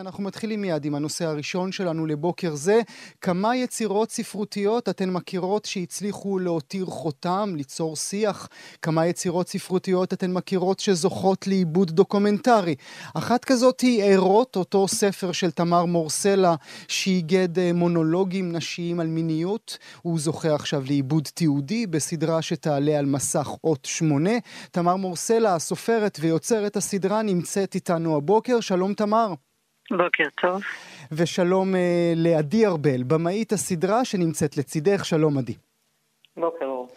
אנחנו מתחילים מיד עם הנושא הראשון שלנו לבוקר זה. כמה יצירות ספרותיות אתן מכירות שהצליחו להותיר חותם, ליצור שיח? כמה יצירות ספרותיות אתן מכירות שזוכות לעיבוד דוקומנטרי? אחת כזאת היא ערות, אותו ספר של תמר מורסלה, שאיגד אה, מונולוגים נשיים על מיניות. הוא זוכה עכשיו לעיבוד תיעודי בסדרה שתעלה על מסך אות שמונה. תמר מורסלה, הסופרת ויוצרת הסדרה, נמצאת איתנו הבוקר. שלום תמר. בוקר טוב. ושלום uh, לעדי ארבל, במאית הסדרה שנמצאת לצידך, שלום עדי. בוקר אור.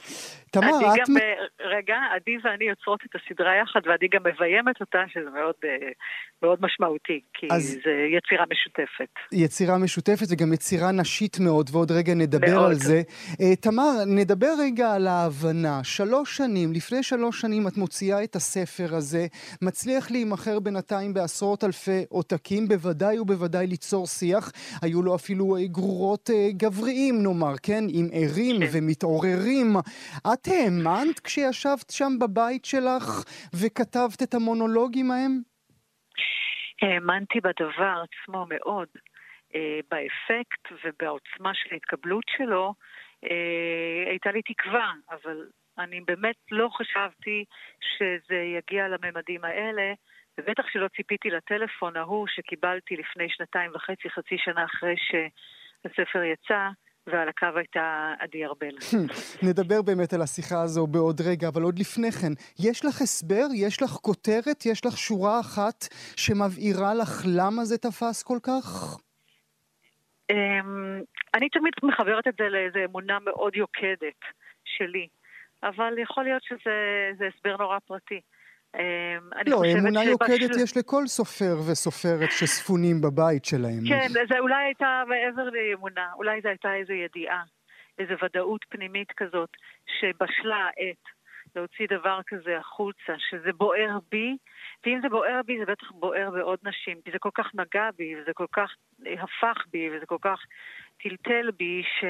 תמר, את... גם, רגע, עדי ואני יוצרות את הסדרה יחד, ועדי גם מביימת אותה, שזה מאוד, אה, מאוד משמעותי, כי אז... זה יצירה משותפת. יצירה משותפת וגם יצירה נשית מאוד, ועוד רגע נדבר מאוד. על זה. Uh, תמר, נדבר רגע על ההבנה. שלוש שנים, לפני שלוש שנים את מוציאה את הספר הזה, מצליח להימכר בינתיים בעשרות אלפי עותקים, בוודאי ובוודאי ליצור שיח. היו לו אפילו גרורות uh, גבריים, נאמר, כן? עם ערים כן. ומתעוררים. את את האמנת כשישבת שם בבית שלך וכתבת את המונולוגים ההם? האמנתי בדבר עצמו מאוד, אה, באפקט ובעוצמה של ההתקבלות שלו. אה, הייתה לי תקווה, אבל אני באמת לא חשבתי שזה יגיע לממדים האלה, ובטח שלא ציפיתי לטלפון ההוא שקיבלתי לפני שנתיים וחצי, חצי שנה אחרי שהספר יצא, ועל הקו הייתה עדי ארבל. נדבר באמת על השיחה הזו בעוד רגע, אבל עוד לפני כן, יש לך הסבר? יש לך כותרת? יש לך שורה אחת שמבהירה לך למה זה תפס כל כך? אמ, אני תמיד מחברת את זה לאיזו אמונה מאוד יוקדת שלי, אבל יכול להיות שזה הסבר נורא פרטי. אמ, לא, אמונה יוקדת יש לכל סופר וסופרת שספונים בבית שלהם. כן, זה אולי הייתה מעבר לאמונה, אולי זו הייתה איזו ידיעה, איזו ודאות פנימית כזאת, שבשלה העת להוציא דבר כזה החוצה, שזה בוער בי, ואם זה בוער בי, זה בטח בוער בעוד נשים, כי זה כל כך נגע בי, וזה כל כך הפך בי, וזה כל כך טלטל בי, ש...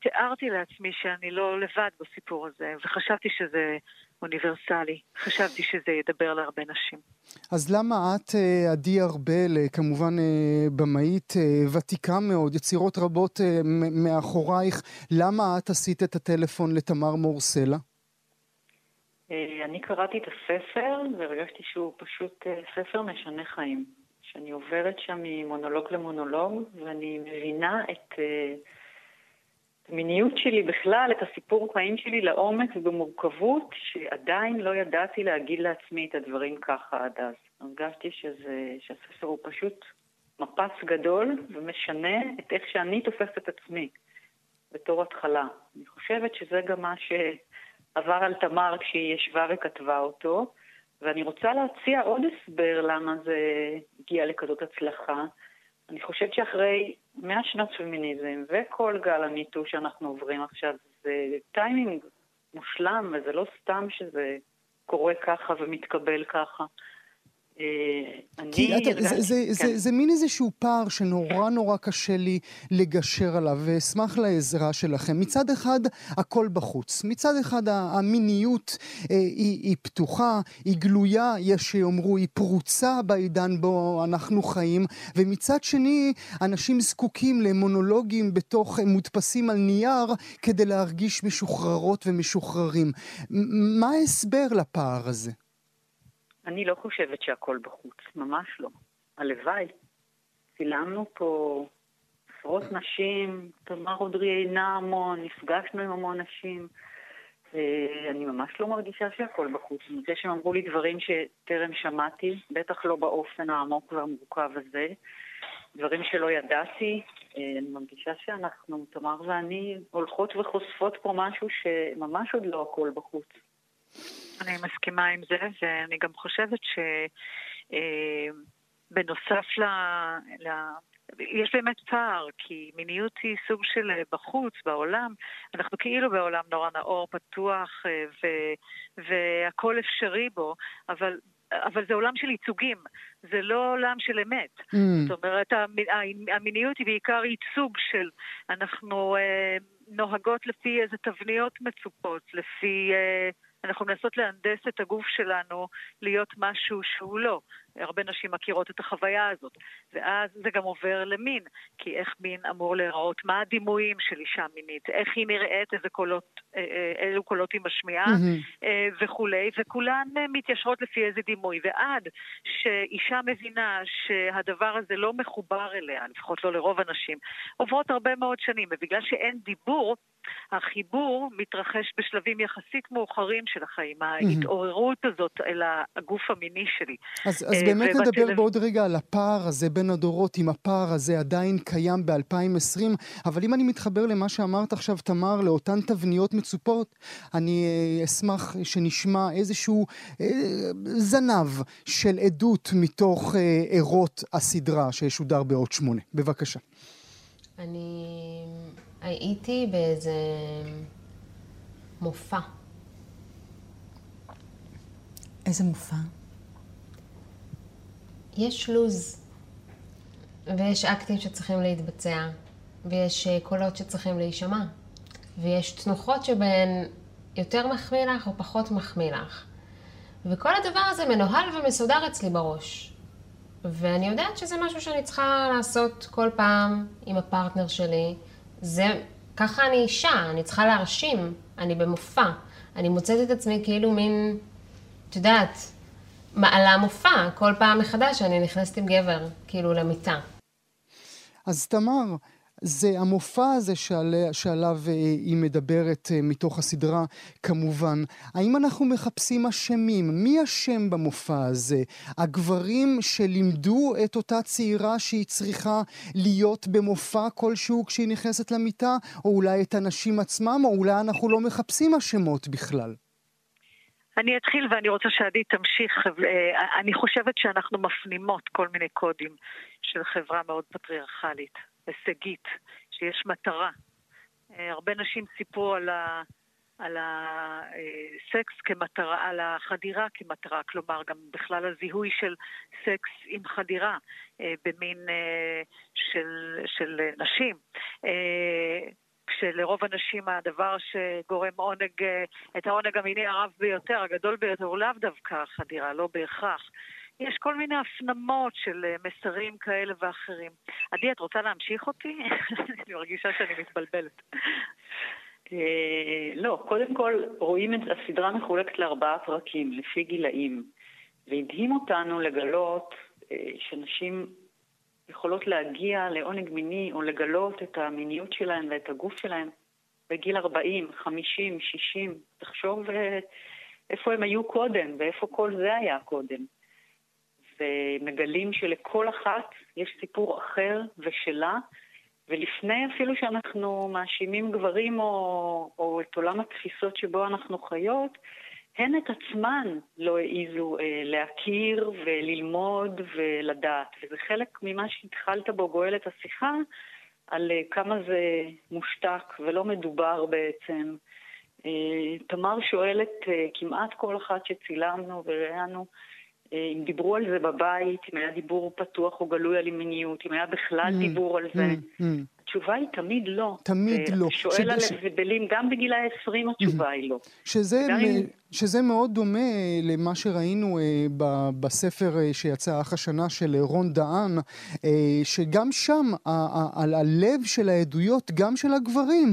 תיארתי לעצמי שאני לא לבד בסיפור הזה, וחשבתי שזה אוניברסלי. חשבתי שזה ידבר להרבה נשים. אז למה את, אה, עדי ארבל, אה, כמובן אה, במאית ותיקה מאוד, יצירות רבות מאחורייך, למה את עשית את הטלפון לתמר מורסלה? אני קראתי את הספר והרגשתי שהוא פשוט ספר משנה חיים. שאני עוברת שם ממונולוג למונולוג, ואני מבינה את... המיניות שלי בכלל, את הסיפור חיים שלי לעומק ובמורכבות, שעדיין לא ידעתי להגיד לעצמי את הדברים ככה עד אז. הרגשתי שזה, שהספר הוא פשוט מפץ גדול ומשנה את איך שאני תופסת את עצמי בתור התחלה. אני חושבת שזה גם מה שעבר על תמר כשהיא ישבה וכתבה אותו, ואני רוצה להציע עוד הסבר למה זה הגיע לכזאת הצלחה. אני חושבת שאחרי מאה שנות פמיניזם וכל גל המיטו שאנחנו עוברים עכשיו, זה טיימינג מושלם, וזה לא סתם שזה קורה ככה ומתקבל ככה. אה, כי אתה, זה, זה, כן. זה, זה מין איזשהו פער שנורא נורא קשה לי לגשר עליו, ואשמח לעזרה שלכם. מצד אחד, הכל בחוץ. מצד אחד, המיניות אה, היא, היא פתוחה, היא גלויה, יש שיאמרו, היא פרוצה בעידן בו אנחנו חיים, ומצד שני, אנשים זקוקים למונולוגים בתוך, מודפסים על נייר, כדי להרגיש משוחררות ומשוחררים. מה ההסבר לפער הזה? אני לא חושבת שהכל בחוץ, ממש לא. הלוואי. צילמנו פה עשרות נשים, תמר אודרי עינה המון, נפגשנו עם המון נשים, אה, אני ממש לא מרגישה שהכל בחוץ. זה שהם אמרו לי דברים שטרם שמעתי, בטח לא באופן העמוק והמורכב הזה, דברים שלא ידעתי. אה, אני מרגישה שאנחנו, תמר ואני, הולכות וחושפות פה משהו שממש עוד לא הכל בחוץ. אני מסכימה עם זה, ואני גם חושבת שבנוסף ל... יש באמת פער, כי מיניות היא סוג של אה, בחוץ, בעולם. אנחנו כאילו בעולם נורא נאור, פתוח, אה, ו- והכל אפשרי בו, אבל אבל זה עולם של ייצוגים, זה לא עולם של אמת. Mm. זאת אומרת, המיניות היא בעיקר ייצוג של, אנחנו אה, נוהגות לפי איזה תבניות מצופות, לפי... אה, אנחנו מנסות להנדס את הגוף שלנו להיות משהו שהוא לא. הרבה נשים מכירות את החוויה הזאת. ואז זה גם עובר למין, כי איך מין אמור להיראות, מה הדימויים של אישה מינית, איך היא נראית, איזה קולות, אה, אה, אילו קולות היא משמיעה mm-hmm. וכולי, וכולן מתיישרות לפי איזה דימוי. ועד שאישה מבינה שהדבר הזה לא מחובר אליה, לפחות לא לרוב הנשים, עוברות הרבה מאוד שנים, ובגלל שאין דיבור, החיבור מתרחש בשלבים יחסית מאוחרים של החיים, ההתעוררות הזאת אל הגוף המיני שלי. אז, אז באמת נדבר בעוד רגע על הפער הזה בין הדורות, אם הפער הזה עדיין קיים ב-2020, אבל אם אני מתחבר למה שאמרת עכשיו, תמר, לאותן תבניות מצופות, אני אה, אשמח שנשמע איזשהו אה, זנב של עדות מתוך אה, ערות הסדרה שישודר בעוד שמונה. בבקשה. אני הייתי באיזה מופע. איזה מופע? יש לוז, ויש אקטים שצריכים להתבצע, ויש אה, קולות שצריכים להישמע, ויש תנוחות שבהן יותר מחמיא לך או פחות מחמיא לך. וכל הדבר הזה מנוהל ומסודר אצלי בראש. ואני יודעת שזה משהו שאני צריכה לעשות כל פעם עם הפרטנר שלי. זה, ככה אני אישה, אני צריכה להרשים, אני במופע. אני מוצאת את עצמי כאילו מין, את יודעת, מעלה מופע כל פעם מחדש שאני נכנסת עם גבר, כאילו, למיטה. אז תמר, זה המופע הזה שעל, שעליו אה, היא מדברת אה, מתוך הסדרה, כמובן. האם אנחנו מחפשים אשמים? מי אשם במופע הזה? הגברים שלימדו את אותה צעירה שהיא צריכה להיות במופע כלשהו כשהיא נכנסת למיטה? או אולי את הנשים עצמם? או אולי אנחנו לא מחפשים אשמות בכלל? אני אתחיל ואני רוצה שעדי תמשיך. אה, אני חושבת שאנחנו מפנימות כל מיני קודים של חברה מאוד פטריארכלית, הישגית, שיש מטרה. אה, הרבה נשים סיפרו על, ה, על הסקס כמטרה, על החדירה כמטרה, כלומר גם בכלל הזיהוי של סקס עם חדירה אה, במין של, של נשים. כשלרוב הנשים הדבר שגורם עונג, אה, את העונג המיני הרב ביותר, הגדול ביותר, הוא לאו דווקא החדירה, לא בהכרח. יש כל מיני הפנמות של אה, מסרים כאלה ואחרים. עדי, את רוצה להמשיך אותי? אני מרגישה שאני מתבלבלת. אה, לא, קודם כל רואים את הסדרה מחולקת לארבעה פרקים, לפי גילאים. והדהים אותנו לגלות שנשים יכולות להגיע לעונג מיני או לגלות את המיניות שלהן ואת הגוף שלהן בגיל 40, 50, 60. תחשוב אה, איפה הם היו קודם ואיפה כל זה היה קודם. ומגלים שלכל אחת יש סיפור אחר ושלה, ולפני אפילו שאנחנו מאשימים גברים או, או את עולם התפיסות שבו אנחנו חיות, הן את עצמן לא העיזו אה, להכיר וללמוד ולדעת. וזה חלק ממה שהתחלת בו, גואל את השיחה, על אה, כמה זה מושתק ולא מדובר בעצם. אה, תמר שואלת אה, כמעט כל אחת שצילמנו וראיינו, אה, אם דיברו על זה בבית, אם היה דיבור פתוח או גלוי על מיניות, אם היה בכלל mm, דיבור על זה. Mm, mm. התשובה היא תמיד לא. תמיד לא. שואל על הבדלים, גם בגיל ה-20 התשובה היא לא. שזה, מ... שזה מאוד דומה למה שראינו אה, ב, בספר אה, שיצא אח השנה של רון דהן, אה, שגם שם על הלב של העדויות, גם של הגברים,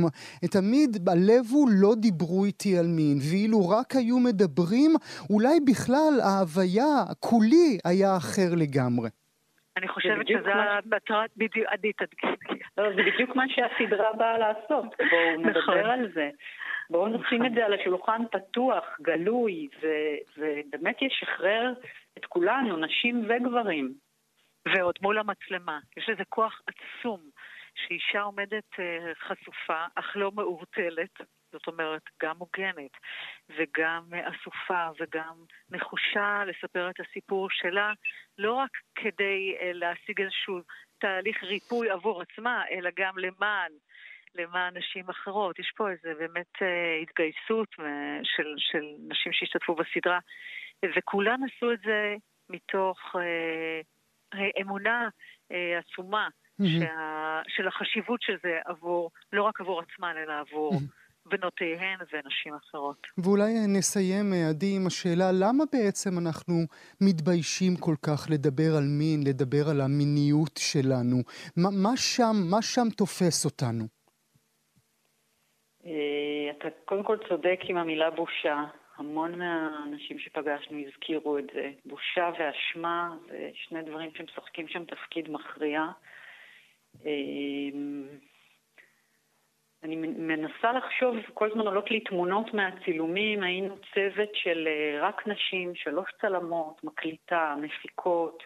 תמיד הלב הוא לא דיברו איתי על מין, ואילו רק היו מדברים, אולי בכלל ההוויה, כולי היה אחר לגמרי. אני חושבת שזה בדיוק, עדית, לא, זה בדיוק מה שהסדרה באה לעשות, בואו נדבר נכון. על זה. בואו נשים את זה על השולחן פתוח, גלוי, ובאמת ישחרר את כולנו, נשים וגברים. ועוד מול המצלמה. יש לזה כוח עצום, שאישה עומדת אה, חשופה, אך לא מעורטלת, זאת אומרת, גם מוגנת, וגם אסופה, וגם נחושה לספר את הסיפור שלה, לא רק כדי אה, להשיג איזשהו תהליך ריפוי עבור עצמה, אלא גם למען. למען נשים אחרות. יש פה איזה באמת אה, התגייסות של, של נשים שהשתתפו בסדרה, וכולן עשו את זה מתוך אה, אמונה אה, עצומה mm-hmm. שה, של החשיבות של זה עבור, לא רק עבור עצמן, אלא עבור... Mm-hmm. בנותיהן ונשים אחרות. ואולי נסיים, אה, עדי, עם השאלה, למה בעצם אנחנו מתביישים כל כך לדבר על מין, לדבר על המיניות שלנו? מה, מה שם, מה שם תופס אותנו? אה, אתה קודם כל צודק עם המילה בושה. המון מהאנשים שפגשנו הזכירו את זה. בושה ואשמה זה שני דברים שמשחקים שם תפקיד מכריע. אני מנסה לחשוב, כל הזמן עולות לי תמונות מהצילומים, היינו צוות של אה, רק נשים, שלוש צלמות, מקליטה, מפיקות.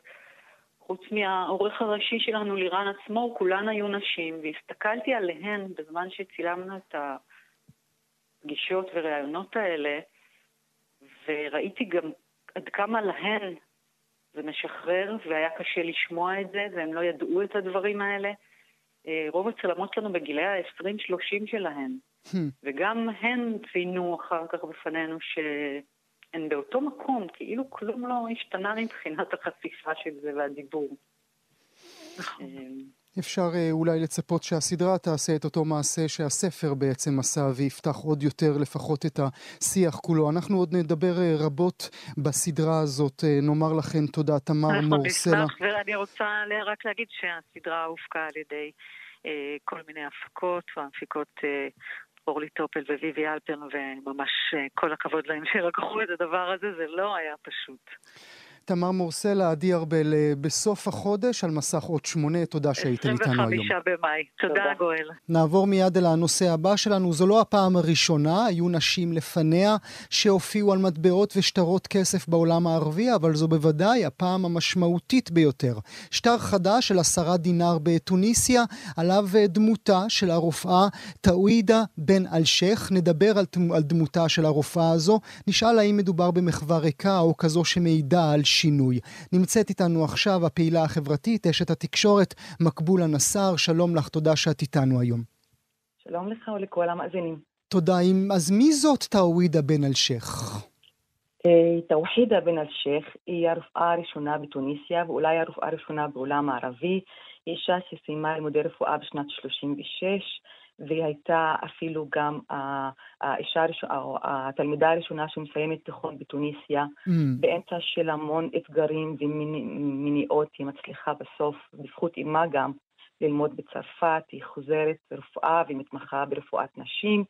חוץ מהעורך הראשי שלנו, לירן עצמו, כולן היו נשים, והסתכלתי עליהן בזמן שצילמנו את הפגישות וראיונות האלה, וראיתי גם עד כמה להן זה משחרר, והיה קשה לשמוע את זה, והם לא ידעו את הדברים האלה. אה, רוב הצלמות שלנו בגילי ה-20-30 שלהן, hmm. וגם הן ציינו אחר כך בפנינו שהן באותו מקום, כאילו כלום לא השתנה מבחינת החשיפה של זה והדיבור. נכון. אפשר אה, אולי לצפות שהסדרה תעשה את אותו מעשה שהספר בעצם עשה ויפתח עוד יותר לפחות את השיח כולו. אנחנו עוד נדבר אה, רבות בסדרה הזאת. אה, נאמר לכם תודה, תמר מורסלה. אנחנו נשמח, ואני רוצה רק להגיד שהסדרה הופקה על ידי כל מיני הפקות, והמפיקות אורלי טופל וויבי אלפרן, וממש כל הכבוד להם שלקחו את הדבר הזה, זה לא היה פשוט. תמר מורסלה, עדי ארבל, אה, בסוף החודש על מסך עוד שמונה. תודה שהייתם איתנו היום. 25 במאי. תודה, גואל. נעבור מיד אל הנושא הבא שלנו. זו לא הפעם הראשונה, היו נשים לפניה שהופיעו על מטבעות ושטרות כסף בעולם הערבי, אבל זו בוודאי הפעם המשמעותית ביותר. שטר חדש של עשרה דינר בתוניסיה, עליו אה, דמותה של הרופאה טאווידה בן אלשיך. נדבר על, על דמותה של הרופאה הזו. נשאל האם מדובר במחווה ריקה או כזו שמעידה על שינוי. נמצאת איתנו עכשיו הפעילה החברתית, אשת התקשורת, מקבולה נסאר, שלום לך, תודה שאת איתנו היום. שלום לך ולכל המאזינים. תודה. אז מי זאת טאווידה בן אלשיך? אה, טאווידה בן אלשיך היא הרופאה הראשונה בתוניסיה ואולי הרופאה הראשונה בעולם הערבי. היא אישה שסיימה לימודי רפואה בשנת 36, והיא הייתה אפילו גם האישה הראשונה, או התלמידה הראשונה שמסיימת תיכון בתוניסיה, mm. באמצע של המון אתגרים ומניעות, היא מצליחה בסוף, בזכות אימה גם, ללמוד בצרפת, היא חוזרת ברפואה ומתמחה ברפואת נשים.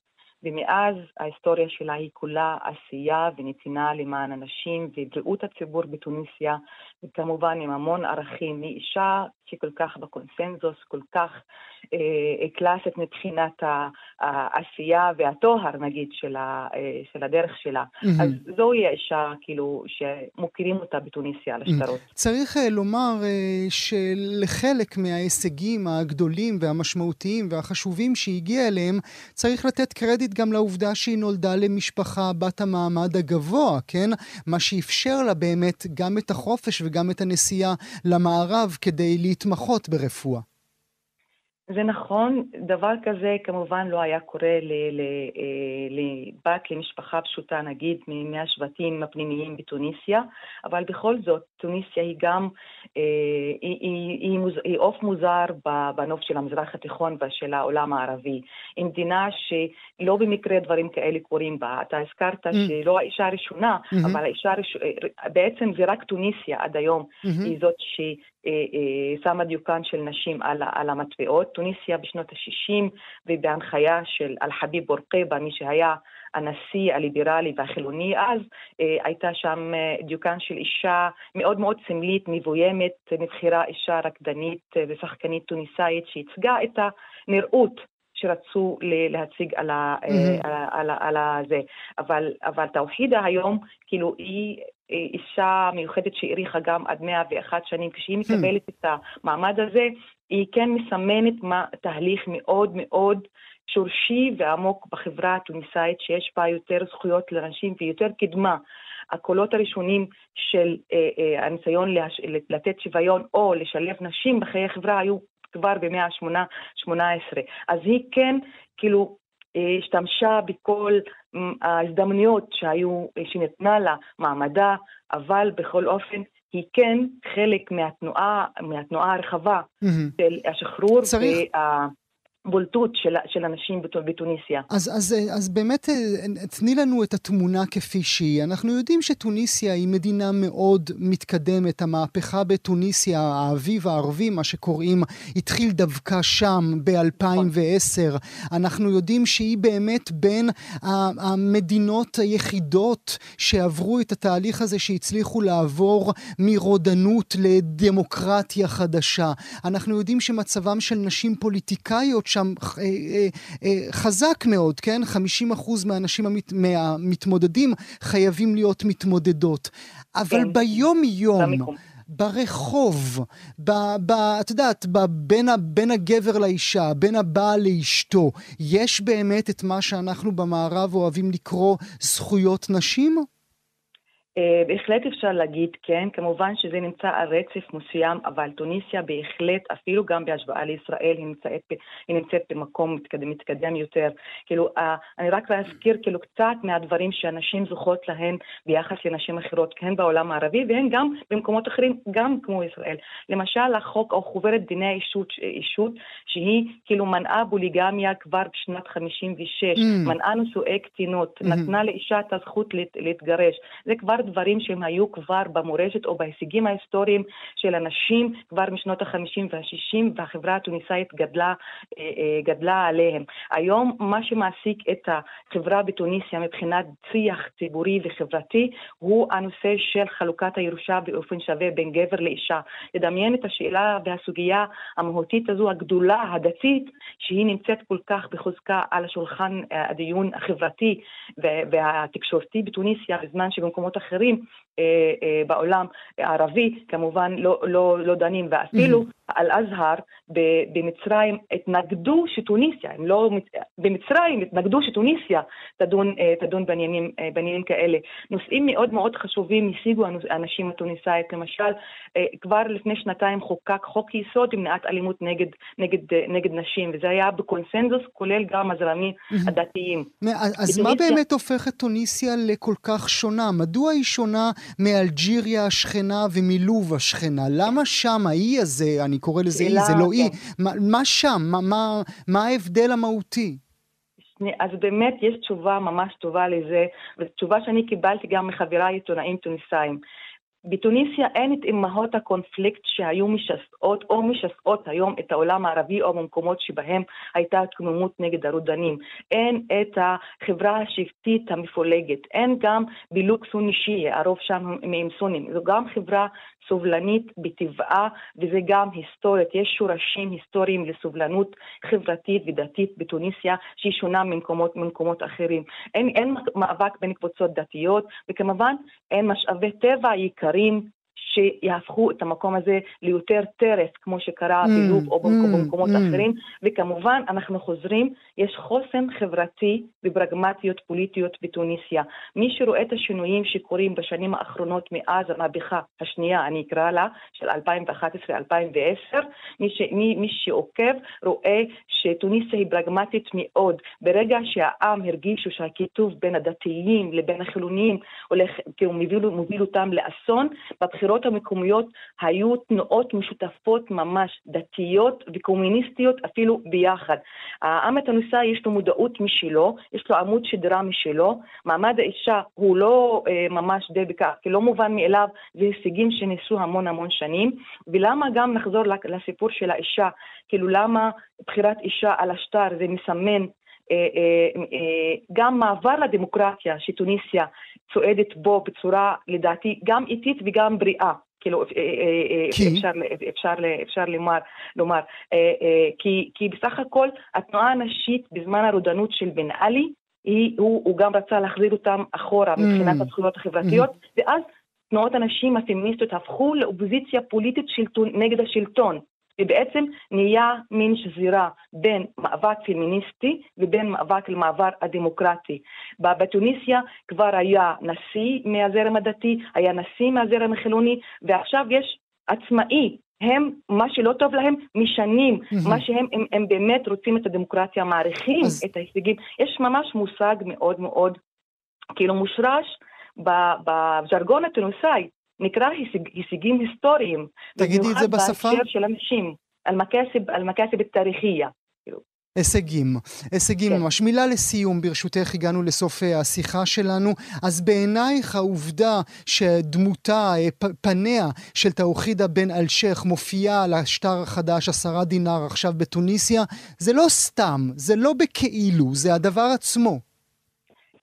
ומאז ההיסטוריה שלה היא כולה עשייה ונתינה למען אנשים ובריאות הציבור בתוניסיה, וכמובן עם המון ערכים מאישה שכל כך בקונסנזוס, כל כך אה, קלאסית מבחינת העשייה והטוהר, נגיד, של, ה, אה, של הדרך שלה. Mm-hmm. אז זוהי האישה, כאילו, שמוכירים אותה בתוניסיה על השטרות. Mm-hmm. צריך אה, לומר אה, שלחלק מההישגים הגדולים והמשמעותיים והחשובים שהגיע אליהם, צריך לתת קרדיט גם לעובדה שהיא נולדה למשפחה בת המעמד הגבוה, כן? מה שאפשר לה באמת גם את החופש וגם את הנסיעה למערב כדי להתמחות ברפואה. זה נכון, דבר כזה כמובן לא היה קורה אה, לבת למשפחה פשוטה, נגיד, מהשבטים הפנימיים בתוניסיה, אבל בכל זאת, תוניסיה היא גם, אה, היא, היא, היא, היא עוף מוזר בנוף של המזרח התיכון ושל העולם הערבי. היא מדינה שלא במקרה דברים כאלה קורים בה. אתה הזכרת mm. שלא האישה הראשונה, mm-hmm. אבל האישה הראשונה, אה, בעצם זה רק תוניסיה עד היום, mm-hmm. היא זאת ש... שמה דיוקן של נשים על, על המטבעות. תוניסיה בשנות ה-60 ובהנחיה של אל-חביב בורקבה, מי שהיה הנשיא הליברלי והחילוני אז, אה, הייתה שם אה, דיוקן של אישה מאוד מאוד סמלית, מבוימת, נבחרה אישה רקדנית אה, ושחקנית תוניסאית שייצגה את הנראות שרצו להציג על, ה, mm-hmm. על, על, על, על זה. אבל, אבל תאוחידה היום, כאילו, היא אישה מיוחדת שהאריכה גם עד 101 שנים, כשהיא מקבלת mm-hmm. את המעמד הזה, היא כן מסמנת מה, תהליך מאוד מאוד שורשי ועמוק בחברה התוניסאית, שיש בה יותר זכויות לנשים ויותר קדמה. הקולות הראשונים של אה, אה, הניסיון להש... לתת שוויון או לשלב נשים בחיי החברה היו כבר במאה ה-18. אז היא כן, כאילו, השתמשה בכל ההזדמנויות שהיו, שניתנה לה מעמדה, אבל בכל אופן היא כן חלק מהתנועה, מהתנועה הרחבה mm-hmm. של השחרור. צריך... וה... בולטות של, של אנשים בתוניסיה. אז, אז, אז באמת אה, תני לנו את התמונה כפי שהיא. אנחנו יודעים שטוניסיה היא מדינה מאוד מתקדמת. המהפכה בתוניסיה, האביב הערבי, מה שקוראים, התחיל דווקא שם ב-2010. אנחנו יודעים שהיא באמת בין המדינות היחידות שעברו את התהליך הזה, שהצליחו לעבור מרודנות לדמוקרטיה חדשה. אנחנו יודעים שמצבם של נשים פוליטיקאיות שם אה, אה, אה, חזק מאוד, כן? 50% מהאנשים המת, מהמתמודדים חייבים להיות מתמודדות. אבל כן. ביום-יום... ברחוב, ב, ב, את יודעת, ב, בין, בין הגבר לאישה, בין הבעל לאשתו, יש באמת את מה שאנחנו במערב אוהבים לקרוא זכויות נשים? אה, בהחלט אפשר להגיד כן, כמובן שזה נמצא על רצף מסוים, אבל טוניסיה בהחלט, אפילו גם בהשוואה לישראל, היא נמצאת, היא נמצאת במקום מתקדם, מתקדם יותר. כאילו, אני רק להזכיר כאילו קצת מהדברים שהנשים זוכות להן ביחס לנשים אחרות, הן בעולם הערבי והן גם במקומות אחרים, גם כמו ישראל. למשל, החוק או חוברת דיני האישות, אישות שהיא כאילו מנעה בוליגמיה כבר בשנת 56, mm. מנעה נישואי קטינות, mm-hmm. נתנה לאישה את הזכות להת, להתגרש. זה כבר דברים שהם היו כבר במורשת או בהישגים ההיסטוריים של אנשים כבר משנות ה-50 וה-60, והחברה התוניסאית גדלה, אה, אה, גדלה עליהם. היום מה שמעסיק את החברה בתוניסיה מבחינת שיח ציבורי וחברתי הוא הנושא של חלוקת הירושה באופן שווה בין גבר לאישה. לדמיין את השאלה והסוגיה המהותית הזו, הגדולה, הדתית, שהיא נמצאת כל כך בחוזקה על השולחן אה, הדיון החברתי והתקשורתי בתוניסיה, בזמן שבמקומות אחרים אחרים בעולם הערבי כמובן לא, לא, לא דנים, ואפילו mm-hmm. אל-אזהר במצרים התנגדו שטוניסיה, הם לא, במצרים התנגדו שטוניסיה תדון, אה, תדון בעניינים, בעניינים כאלה. נושאים מאוד מאוד חשובים השיגו האנשים הטוניסאית, למשל כבר לפני שנתיים חוקק חוק יסוד למניעת אלימות נגד, נגד, נגד נשים, וזה היה בקונסנזוס כולל גם הזרמים mm-hmm. הדתיים. אז מה באמת הופך את טוניסיה לכל כך שונה? מדוע היא שונה מאלג'יריה השכנה ומלוב השכנה? למה שם, האי הזה, אני קורא לזה אי, זה לא אי, כן. מה, מה שם? מה, מה, מה ההבדל המהותי? אז באמת יש תשובה ממש טובה לזה, וזו תשובה שאני קיבלתי גם מחבריי עיתונאים טוניסאים. בתוניסיה אין את אמהות הקונפליקט שהיו משסעות או משסעות היום את העולם הערבי או במקומות שבהם הייתה התקוממות נגד הרודנים. אין את החברה השבטית המפולגת, אין גם בילוק סוני שיעי, הרוב שם הם סונים. זו גם חברה סובלנית בטבעה וזה גם היסטורית. יש שורשים היסטוריים לסובלנות חברתית ודתית בתוניסיה שהיא שונה ממקומות, ממקומות אחרים. אין, אין מאבק בין קבוצות דתיות וכמובן אין משאבי טבע יקרים שיהפכו את המקום הזה ליותר טרף, כמו שקרה mm, בלוב או במקומות mm, אחרים, וכמובן אנחנו חוזרים, יש חוסן חברתי ופרגמטיות פוליטיות בתוניסיה. מי שרואה את השינויים שקורים בשנים האחרונות מאז המהפכה השנייה, אני אקרא לה, של 2011-2010, מי, ש, מי, מי שעוקב רואה שטוניסיה היא פרגמטית מאוד. ברגע שהעם הרגישו שהכיתוב בין הדתיים לבין החילוניים הולך, כאילו מוביל, מוביל אותם לאסון, בבחירות המקומיות היו תנועות משותפות ממש, דתיות וקומוניסטיות אפילו ביחד. העם התוניסאי יש לו מודעות משלו, יש לו עמוד שדרה משלו, מעמד האישה הוא לא אה, ממש די בכך, כי לא מובן מאליו, זה הישגים שניסו המון המון שנים, ולמה גם נחזור לסיפור של האישה, כאילו למה בחירת אישה על השטר זה מסמן גם מעבר לדמוקרטיה שטוניסיה צועדת בו בצורה לדעתי גם איטית וגם בריאה. כאילו? אפשר, אפשר, אפשר לומר, לומר כי, כי בסך הכל התנועה הנשית בזמן הרודנות של בן עלי, היא, הוא, הוא גם רצה להחזיר אותם אחורה מבחינת Mm. הזכויות החברתיות, ואז תנועות הנשים הפמיניסטיות הפכו לאופוזיציה פוליטית שלטון, נגד השלטון. ובעצם נהיה מין שזירה בין מאבק פמיניסטי ובין מאבק למעבר הדמוקרטי. בתוניסיה כבר היה נשיא מהזרם הדתי, היה נשיא מהזרם החילוני, ועכשיו יש עצמאי. הם, מה שלא טוב להם, משנים. מהמם. מה שהם, הם, הם באמת רוצים את הדמוקרטיה, מעריכים אז- את ההישגים. יש ממש מושג מאוד מאוד, כאילו מושרש בז'רגון התוניסאי, נקרא הישג, הישגים היסטוריים. תגידי את זה בשפה. במיוחד בהקשר של אנשים, על מקסב, על מקסב תאריכיה. כאילו. הישגים. הישגים כן. ממש. מילה לסיום, ברשותך, הגענו לסוף אה, השיחה שלנו. אז בעינייך העובדה שדמותה, אה, פניה של תאוחידה בן אלשיך מופיעה על השטר החדש, עשרה דינר עכשיו בתוניסיה, זה לא סתם, זה לא בכאילו, זה הדבר עצמו.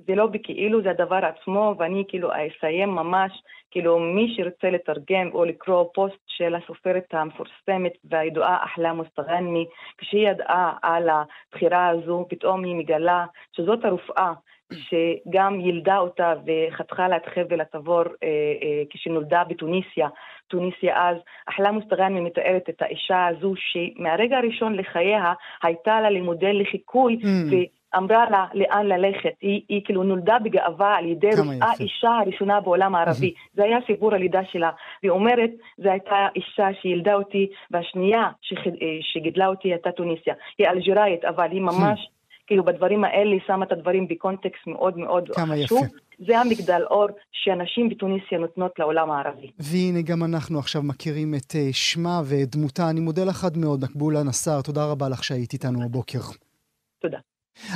זה לא בכאילו, זה הדבר עצמו, ואני כאילו אסיים ממש כאילו מי שרוצה לתרגם או לקרוא פוסט של הסופרת המפורסמת והידועה אחלה מוסטגני, כשהיא ידעה על הבחירה הזו, פתאום היא מגלה שזאת הרופאה שגם ילדה אותה וחתכה לה את חבל התבור אה, אה, כשנולדה בתוניסיה, תוניסיה אז. אחלה מוסטגני מתארת את האישה הזו שמהרגע הראשון לחייה הייתה לה למודל לחיקוי, Mm. ואמרה לה לאן ללכת. היא, היא כאילו נולדה בגאווה על ידי כמה רופאה יפה. אישה הראשונה בעולם הערבי. זה היה סיפור הלידה שלה. והיא אומרת, זו הייתה אישה שילדה אותי, והשנייה אה, שגידלה אותי הייתה תוניסיה. היא אלג'יראית, אבל היא ממש, כאילו בדברים האלה שמה את הדברים בקונטקסט מאוד מאוד חשוב. יפה. זה המגדל אור שהנשים בתוניסיה נותנות לעולם הערבי. והנה גם אנחנו עכשיו מכירים את אה, שמה ואת דמותה. אני מודה לך עד מאוד, נקבולה נסאר, תודה רבה לך שהיית איתנו הבוקר. תודה.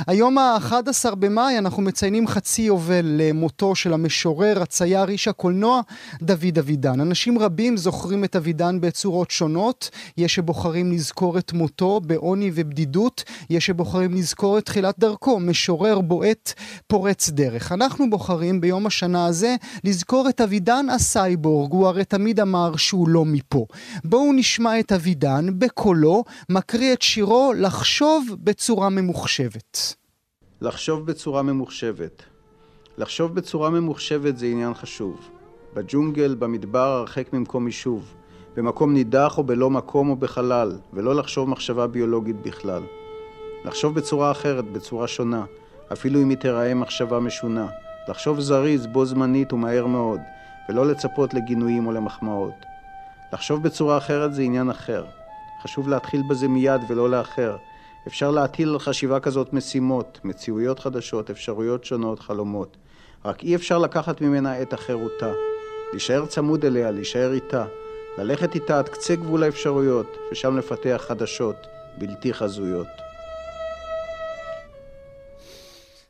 היום ה-11 במאי אנחנו מציינים חצי יובל למותו של המשורר, הצייר, איש הקולנוע, דוד אבידן. אנשים רבים זוכרים את אבידן בצורות שונות. יש שבוחרים לזכור את מותו בעוני ובדידות, יש שבוחרים לזכור את תחילת דרכו, משורר בועט פורץ דרך. אנחנו בוחרים ביום השנה הזה לזכור את אבידן הסייבורג, הוא הרי תמיד אמר שהוא לא מפה. בואו נשמע את אבידן בקולו, מקריא את שירו לחשוב בצורה ממוחשבת. לחשוב בצורה ממוחשבת. לחשוב בצורה ממוחשבת זה עניין חשוב. בג'ונגל, במדבר, הרחק ממקום יישוב. במקום נידח או בלא מקום או בחלל, ולא לחשוב מחשבה ביולוגית בכלל. לחשוב בצורה אחרת, בצורה שונה, אפילו אם היא תיראה מחשבה משונה. לחשוב זריז, בו זמנית ומהר מאוד, ולא לצפות לגינויים או למחמאות. לחשוב בצורה אחרת זה עניין אחר. חשוב להתחיל בזה מיד ולא לאחר. אפשר להטיל על חשיבה כזאת משימות, מציאויות חדשות, אפשרויות שונות, חלומות. רק אי אפשר לקחת ממנה את החירותה. להישאר צמוד אליה, להישאר איתה. ללכת איתה עד קצה גבול האפשרויות, ושם לפתח חדשות, בלתי חזויות.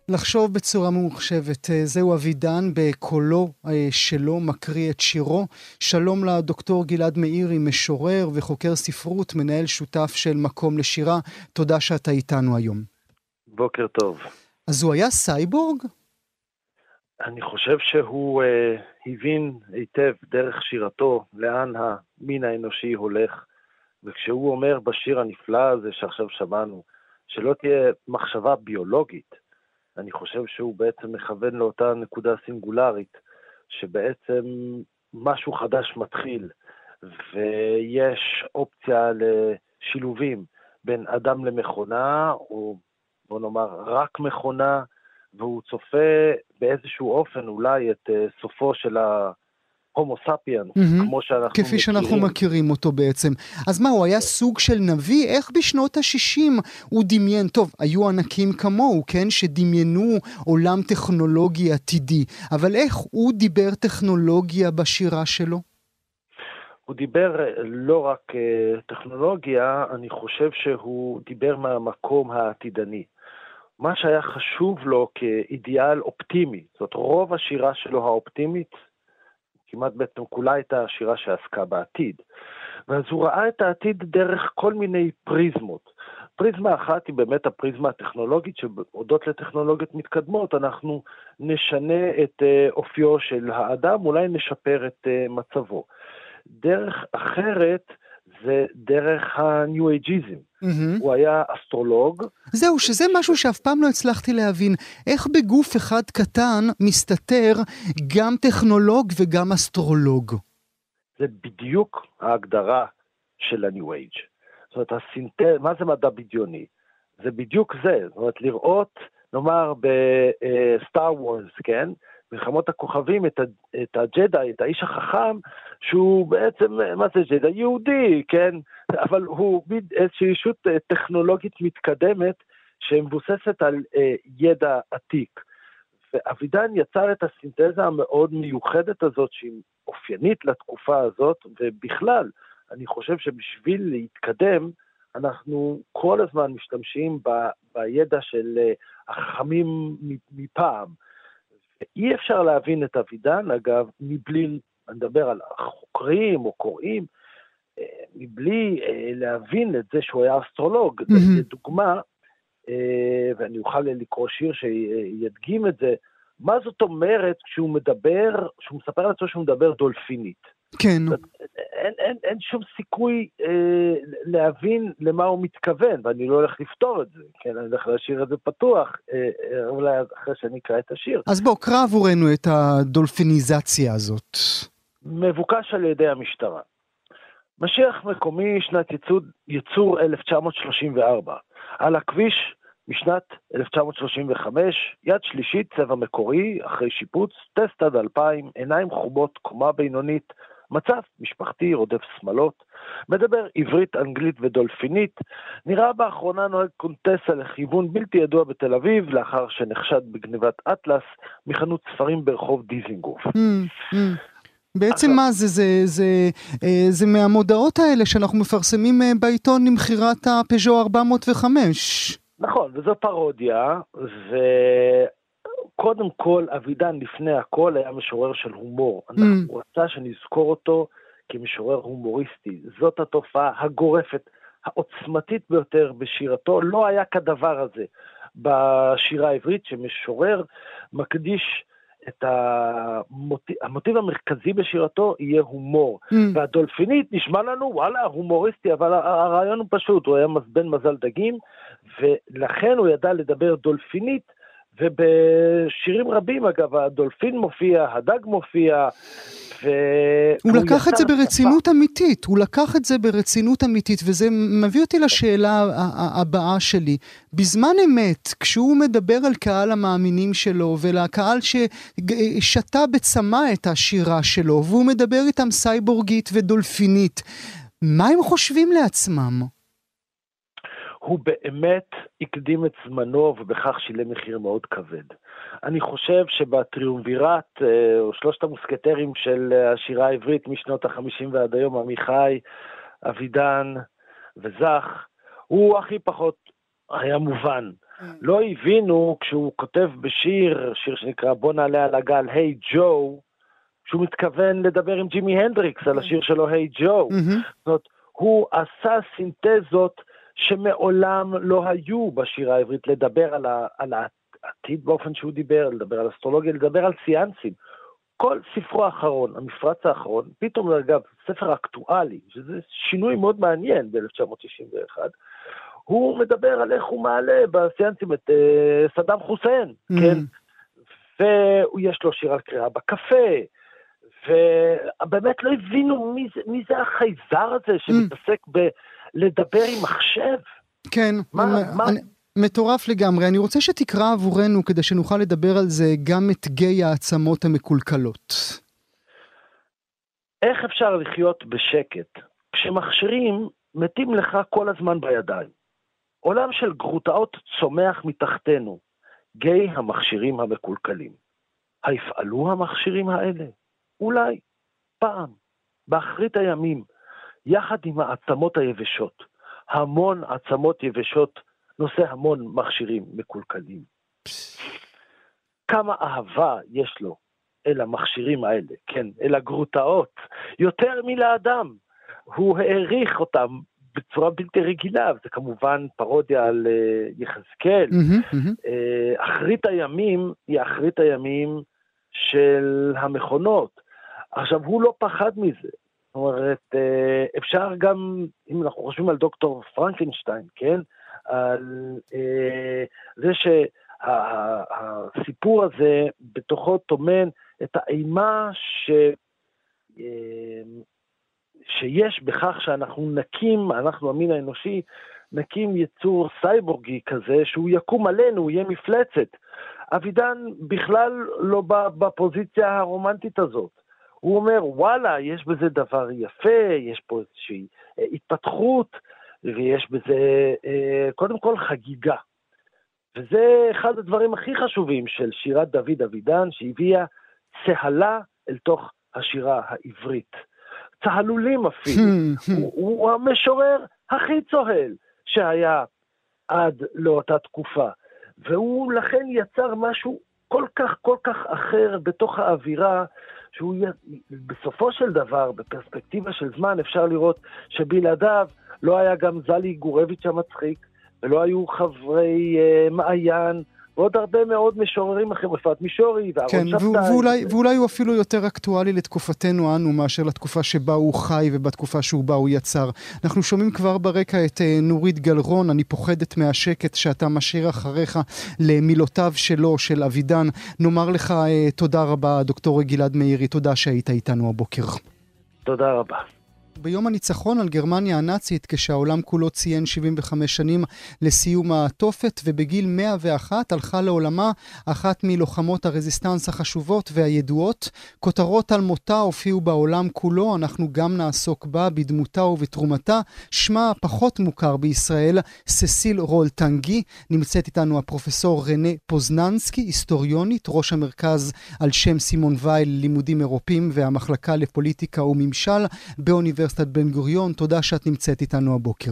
לחשוב בצורה ממוחשבת, אה, זהו אבידן בקולו אה, שלו מקריא את שירו. שלום לדוקטור גלעד מאירי, משורר וחוקר ספרות, מנהל שותף של מקום לשירה. תודה שאתה איתנו היום. בוקר טוב. אז הוא היה סייבורג? אני חושב שהוא אה, הבין היטב דרך שירתו לאן המין האנושי הולך, וכשהוא אומר בשיר הנפלא הזה שעכשיו שמענו, שלא תהיה מחשבה ביולוגית, אני חושב שהוא בעצם מכוון לאותה נקודה סינגולרית, שבעצם משהו חדש מתחיל, ויש אופציה לשילובים בין אדם למכונה, או בוא נאמר רק מכונה, והוא צופה באיזשהו אופן אולי את uh, סופו של ההומו ספיאנס, מהמם. כמו שאנחנו כפי מכירים. שאנחנו מכירים אותו בעצם. אז מה, הוא היה סוג של נביא? איך בשנות ה-60 הוא דמיין? טוב, היו ענקים כמוהו, כן? שדמיינו עולם טכנולוגי עתידי. אבל איך הוא דיבר טכנולוגיה בשירה שלו? הוא דיבר אה, לא רק uh, טכנולוגיה, אני חושב שהוא דיבר מהמקום העתידני. מה שהיה חשוב לו כאידיאל אופטימי, זאת רוב השירה שלו האופטימית, כמעט בעצם כולה הייתה שירה שעסקה בעתיד. ואז הוא ראה את העתיד דרך כל מיני פריזמות. פריזמה אחת היא באמת הפריזמה הטכנולוגית, שהודות לטכנולוגיות מתקדמות אנחנו נשנה את uh, אופיו של האדם, אולי נשפר את uh, מצבו. דרך אחרת זה דרך ה new ageism. מהמם. הוא היה אסטרולוג, זהו, שזה משהו שאף פעם לא הצלחתי להבין. איך בגוף אחד קטן מסתתר גם טכנולוג וגם אסטרולוג? זה בדיוק ההגדרה של הניו אייג'. זאת אומרת, הסינתז, מה זה מדע בדיוני? זה בדיוק זה, זאת אומרת, לראות, נאמר, בסטאר וורס, כן? מלחמות הכוכבים, את, את הג'די, את האיש החכם, שהוא בעצם, מה זה ג'די? יהודי, כן? אבל הוא איזושהי ישות אה, טכנולוגית מתקדמת שמבוססת על אה, ידע עתיק. ואבידן יצר את הסינתזה המאוד מיוחדת הזאת, שהיא אופיינית לתקופה הזאת, ובכלל, אני חושב שבשביל להתקדם, אנחנו כל הזמן משתמשים ב, בידע של אה, החכמים מפעם. ואי אפשר להבין את אבידן, אגב, מבלי, אני מדבר על החוקרים או קוראים, אה, מבלי אה, להבין את זה שהוא היה אסטרולוג. מהמם. לדוגמה, אה, ואני אוכל לקרוא שיר שידגים את זה, מה זאת אומרת כשהוא מדבר, כשהוא מספר לעצמו שהוא מדבר דולפינית? כן. אין, אין, אין שום סיכוי אה, להבין למה הוא מתכוון, ואני לא הולך לפתור את זה, כן, אני הולך להשאיר את זה פתוח, אה, אה, אולי אחרי שאני אקרא את השיר. אז בוא, קרא עבורנו את הדולפיניזציה הזאת. מבוקש על ידי המשטרה. משיח מקומי שנת ייצור, ייצור 1934. על הכביש משנת 1935, יד שלישית, צבע מקורי, אחרי שיפוץ, טסט עד 2000, עיניים חומות, קומה בינונית, מצב משפחתי רודף שמלות, מדבר עברית, אנגלית ודולפינית, נראה באחרונה נוהג קונטסה לכיוון בלתי ידוע בתל אביב, לאחר שנחשד בגניבת אטלס מחנות ספרים ברחוב דיזינגוף. אמ, אמ. בעצם מה זה, זה, זה, אה, זה מהמודעות האלה שאנחנו מפרסמים אה, בעיתון למכירת הפז'ו 405. נכון, וזו פרודיה, וקודם כל, אבידן לפני הכל היה משורר של הומור. Mm. אנחנו רצה שנזכור אותו כמשורר הומוריסטי. זאת התופעה הגורפת, העוצמתית ביותר בשירתו. לא היה כדבר הזה בשירה העברית, שמשורר מקדיש את המוטיב, המוטיב המרכזי בשירתו יהיה הומור. אמ, והדולפינית נשמע לנו, וואלה, הומוריסטי, אבל הרעיון הוא פשוט, הוא היה בן מזל דגים, ולכן הוא ידע לדבר דולפינית, ובשירים רבים, אגב, הדולפין מופיע, הדג מופיע, ו... הוא והוא לקח את זה ברצינות אמיתית, הוא לקח את זה ברצינות אמיתית, וזה מביא אותי לשאלה הבאה שלי. בזמן אמת, כשהוא מדבר על קהל המאמינים שלו ולקהל ששתה בצמא את השירה שלו, והוא מדבר איתם סייבורגית ודולפינית, מה הם חושבים לעצמם? הוא באמת הקדים את זמנו ובכך שילם מחיר מאוד כבד. אני חושב שבטריומווירט, אה, או שלושת המוסקטרים של אה, השירה העברית משנות החמישים ועד היום, עמיחי, אבידן וזך, הוא הכי פחות היה מובן. לא הבינו כשהוא כותב בשיר, שיר שנקרא בוא נעלה על הגל, היי hey, ג'ו, שהוא מתכוון לדבר עם ג'ימי הנדריקס על השיר שלו, היי hey, ג'ו. מהמם. זאת אומרת, הוא עשה סינתזות שמעולם לא היו בשירה העברית, לדבר על, ה, על העתיד באופן שהוא דיבר, לדבר על אסטרולוגיה, לדבר על סיאנסים. כל ספרו האחרון, המפרץ האחרון, פתאום, אגב, ספר אקטואלי, שזה שינוי מאוד מעניין ב-1961, הוא מדבר על איך הוא מעלה בסיאנסים את אה, סדאם חוסיין, Mm. כן? ויש לו שיר על קריאה בקפה, ובאמת לא הבינו מי זה, מי זה החייזר הזה שמתעסק בלדבר עם מחשב. כן, מה- מ- מה- אני- מטורף לגמרי. אני רוצה שתקרא עבורנו כדי שנוכל לדבר על זה גם את גיי העצמות המקולקלות. איך אפשר לחיות בשקט כשמכשירים מתים לך כל הזמן בידיים? עולם של גרוטאות צומח מתחתנו, גיא המכשירים המקולקלים. היפעלו המכשירים האלה? אולי, פעם, באחרית הימים, יחד עם העצמות היבשות. המון עצמות יבשות נושא המון מכשירים מקולקלים. כמה אהבה יש לו אל המכשירים האלה, כן, אל הגרוטאות, יותר מלאדם. הוא העריך אותם בצורה בלתי רגילה, וזה כמובן פרודיה על uh, יחזקאל. מהמם, מהמם. Uh, אחרית הימים היא אחרית הימים של המכונות. עכשיו, הוא לא פחד מזה. זאת אומרת, אה, אפשר גם, אם אנחנו חושבים על דוקטור פרנקנשטיין, כן? על אה, זה שהסיפור הזה בתוכו טומן את האימה ש... אה, שיש בכך שאנחנו נקים, אנחנו המין האנושי, נקים יצור סייבורגי כזה, שהוא יקום עלינו, הוא יהיה מפלצת. אבידן בכלל לא בפוזיציה הרומנטית הזאת. הוא אומר, וואלה, יש בזה דבר יפה, יש פה איזושהי אה, התפתחות, ויש בזה אה, קודם כל חגיגה. וזה אחד הדברים הכי חשובים של שירת דוד אבידן, שהביאה צהלה אל תוך השירה העברית. צהלולים אפילו. הוא, הוא המשורר הכי צוהל שהיה עד לאותה תקופה. והוא לכן יצר משהו כל כך כל כך אחר בתוך האווירה, שהוא י... בסופו של דבר, בפרספקטיבה של זמן, אפשר לראות שבלעדיו לא היה גם זלי גורביץ' המצחיק, ולא היו חברי uh, מעיין, ועוד הרבה מאוד משוררים אחרים, רפואת מישורי ואהרון כן, שבתאי. ואולי, ואולי הוא אפילו יותר אקטואלי לתקופתנו אנו מאשר לתקופה שבה הוא חי ובתקופה שהוא בה הוא יצר. אנחנו שומעים כבר ברקע את uh, נורית גלרון, אני פוחדת מהשקט שאתה משאיר אחריך למילותיו שלו, של אבידן. נאמר לך uh, תודה רבה, דוקטור גלעד מאירי, תודה שהיית איתנו הבוקר. תודה רבה. ביום הניצחון על גרמניה הנאצית, כשהעולם כולו ציין 75 שנים לסיום התופת, ובגיל 101 הלכה לעולמה אחת מלוחמות הרזיסטנס החשובות והידועות. כותרות על מותה הופיעו בעולם כולו, אנחנו גם נעסוק בה, בדמותה ובתרומתה. שמה הפחות מוכר בישראל, ססיל רולטנגי. נמצאת איתנו הפרופסור רנה פוזננסקי, היסטוריונית, ראש המרכז על שם סימון וייל ללימודים אירופיים והמחלקה לפוליטיקה וממשל באוניברסיטת באוניברסיטת בן גוריון, תודה שאת נמצאת איתנו הבוקר.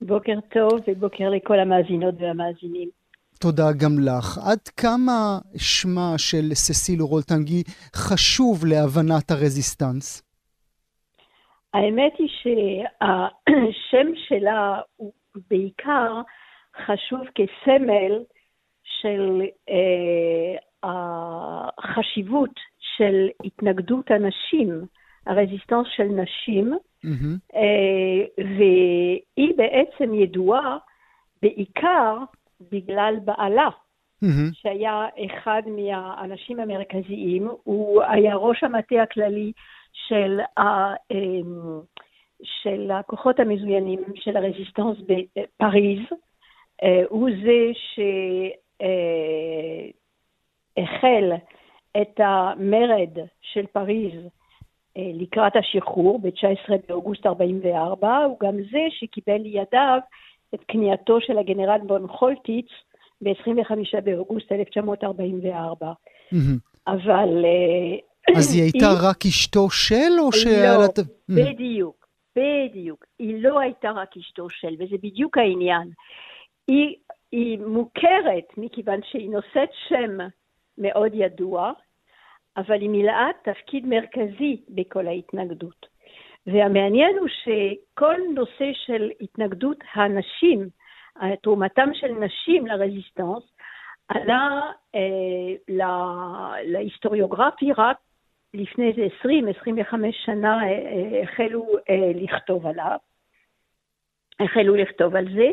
בוקר טוב ובוקר לכל המאזינות והמאזינים. תודה גם לך. עד כמה שמה של ססיל רולטנגי חשוב להבנת הרזיסטנס? האמת היא שהשם שלה הוא בעיקר חשוב כסמל של אה, החשיבות של התנגדות הנשים הרזיסטנס של נשים, mm-hmm. והיא בעצם ידועה בעיקר בגלל בעלה, mm-hmm. שהיה אחד מהאנשים המרכזיים, הוא היה ראש המטה הכללי של, ה, אמ, של הכוחות המזוינים של הרזיסטנס בפריז, אה, הוא זה שהחל את המרד של פריז אה, לקראת השחרור ב-19 באוגוסט 44, הוא גם זה שקיבל לידיו את כניעתו של הגנרל בון חולטיץ ב-25 באוגוסט 1944. אבל... אה, אז היא הייתה רק אשתו של או ש... לא, בדיוק, בדיוק. היא לא הייתה רק אשתו של, וזה בדיוק העניין. היא, היא מוכרת מכיוון שהיא נושאת שם מאוד ידוע, אבל היא מילאה תפקיד מרכזי בכל ההתנגדות. והמעניין הוא שכל נושא של התנגדות הנשים, תרומתם של נשים לרזיסטנס, עלה אה, לה, להיסטוריוגרפי רק לפני איזה 20-25 שנה אה, אה, החלו אה, לכתוב עליו, החלו לכתוב על זה,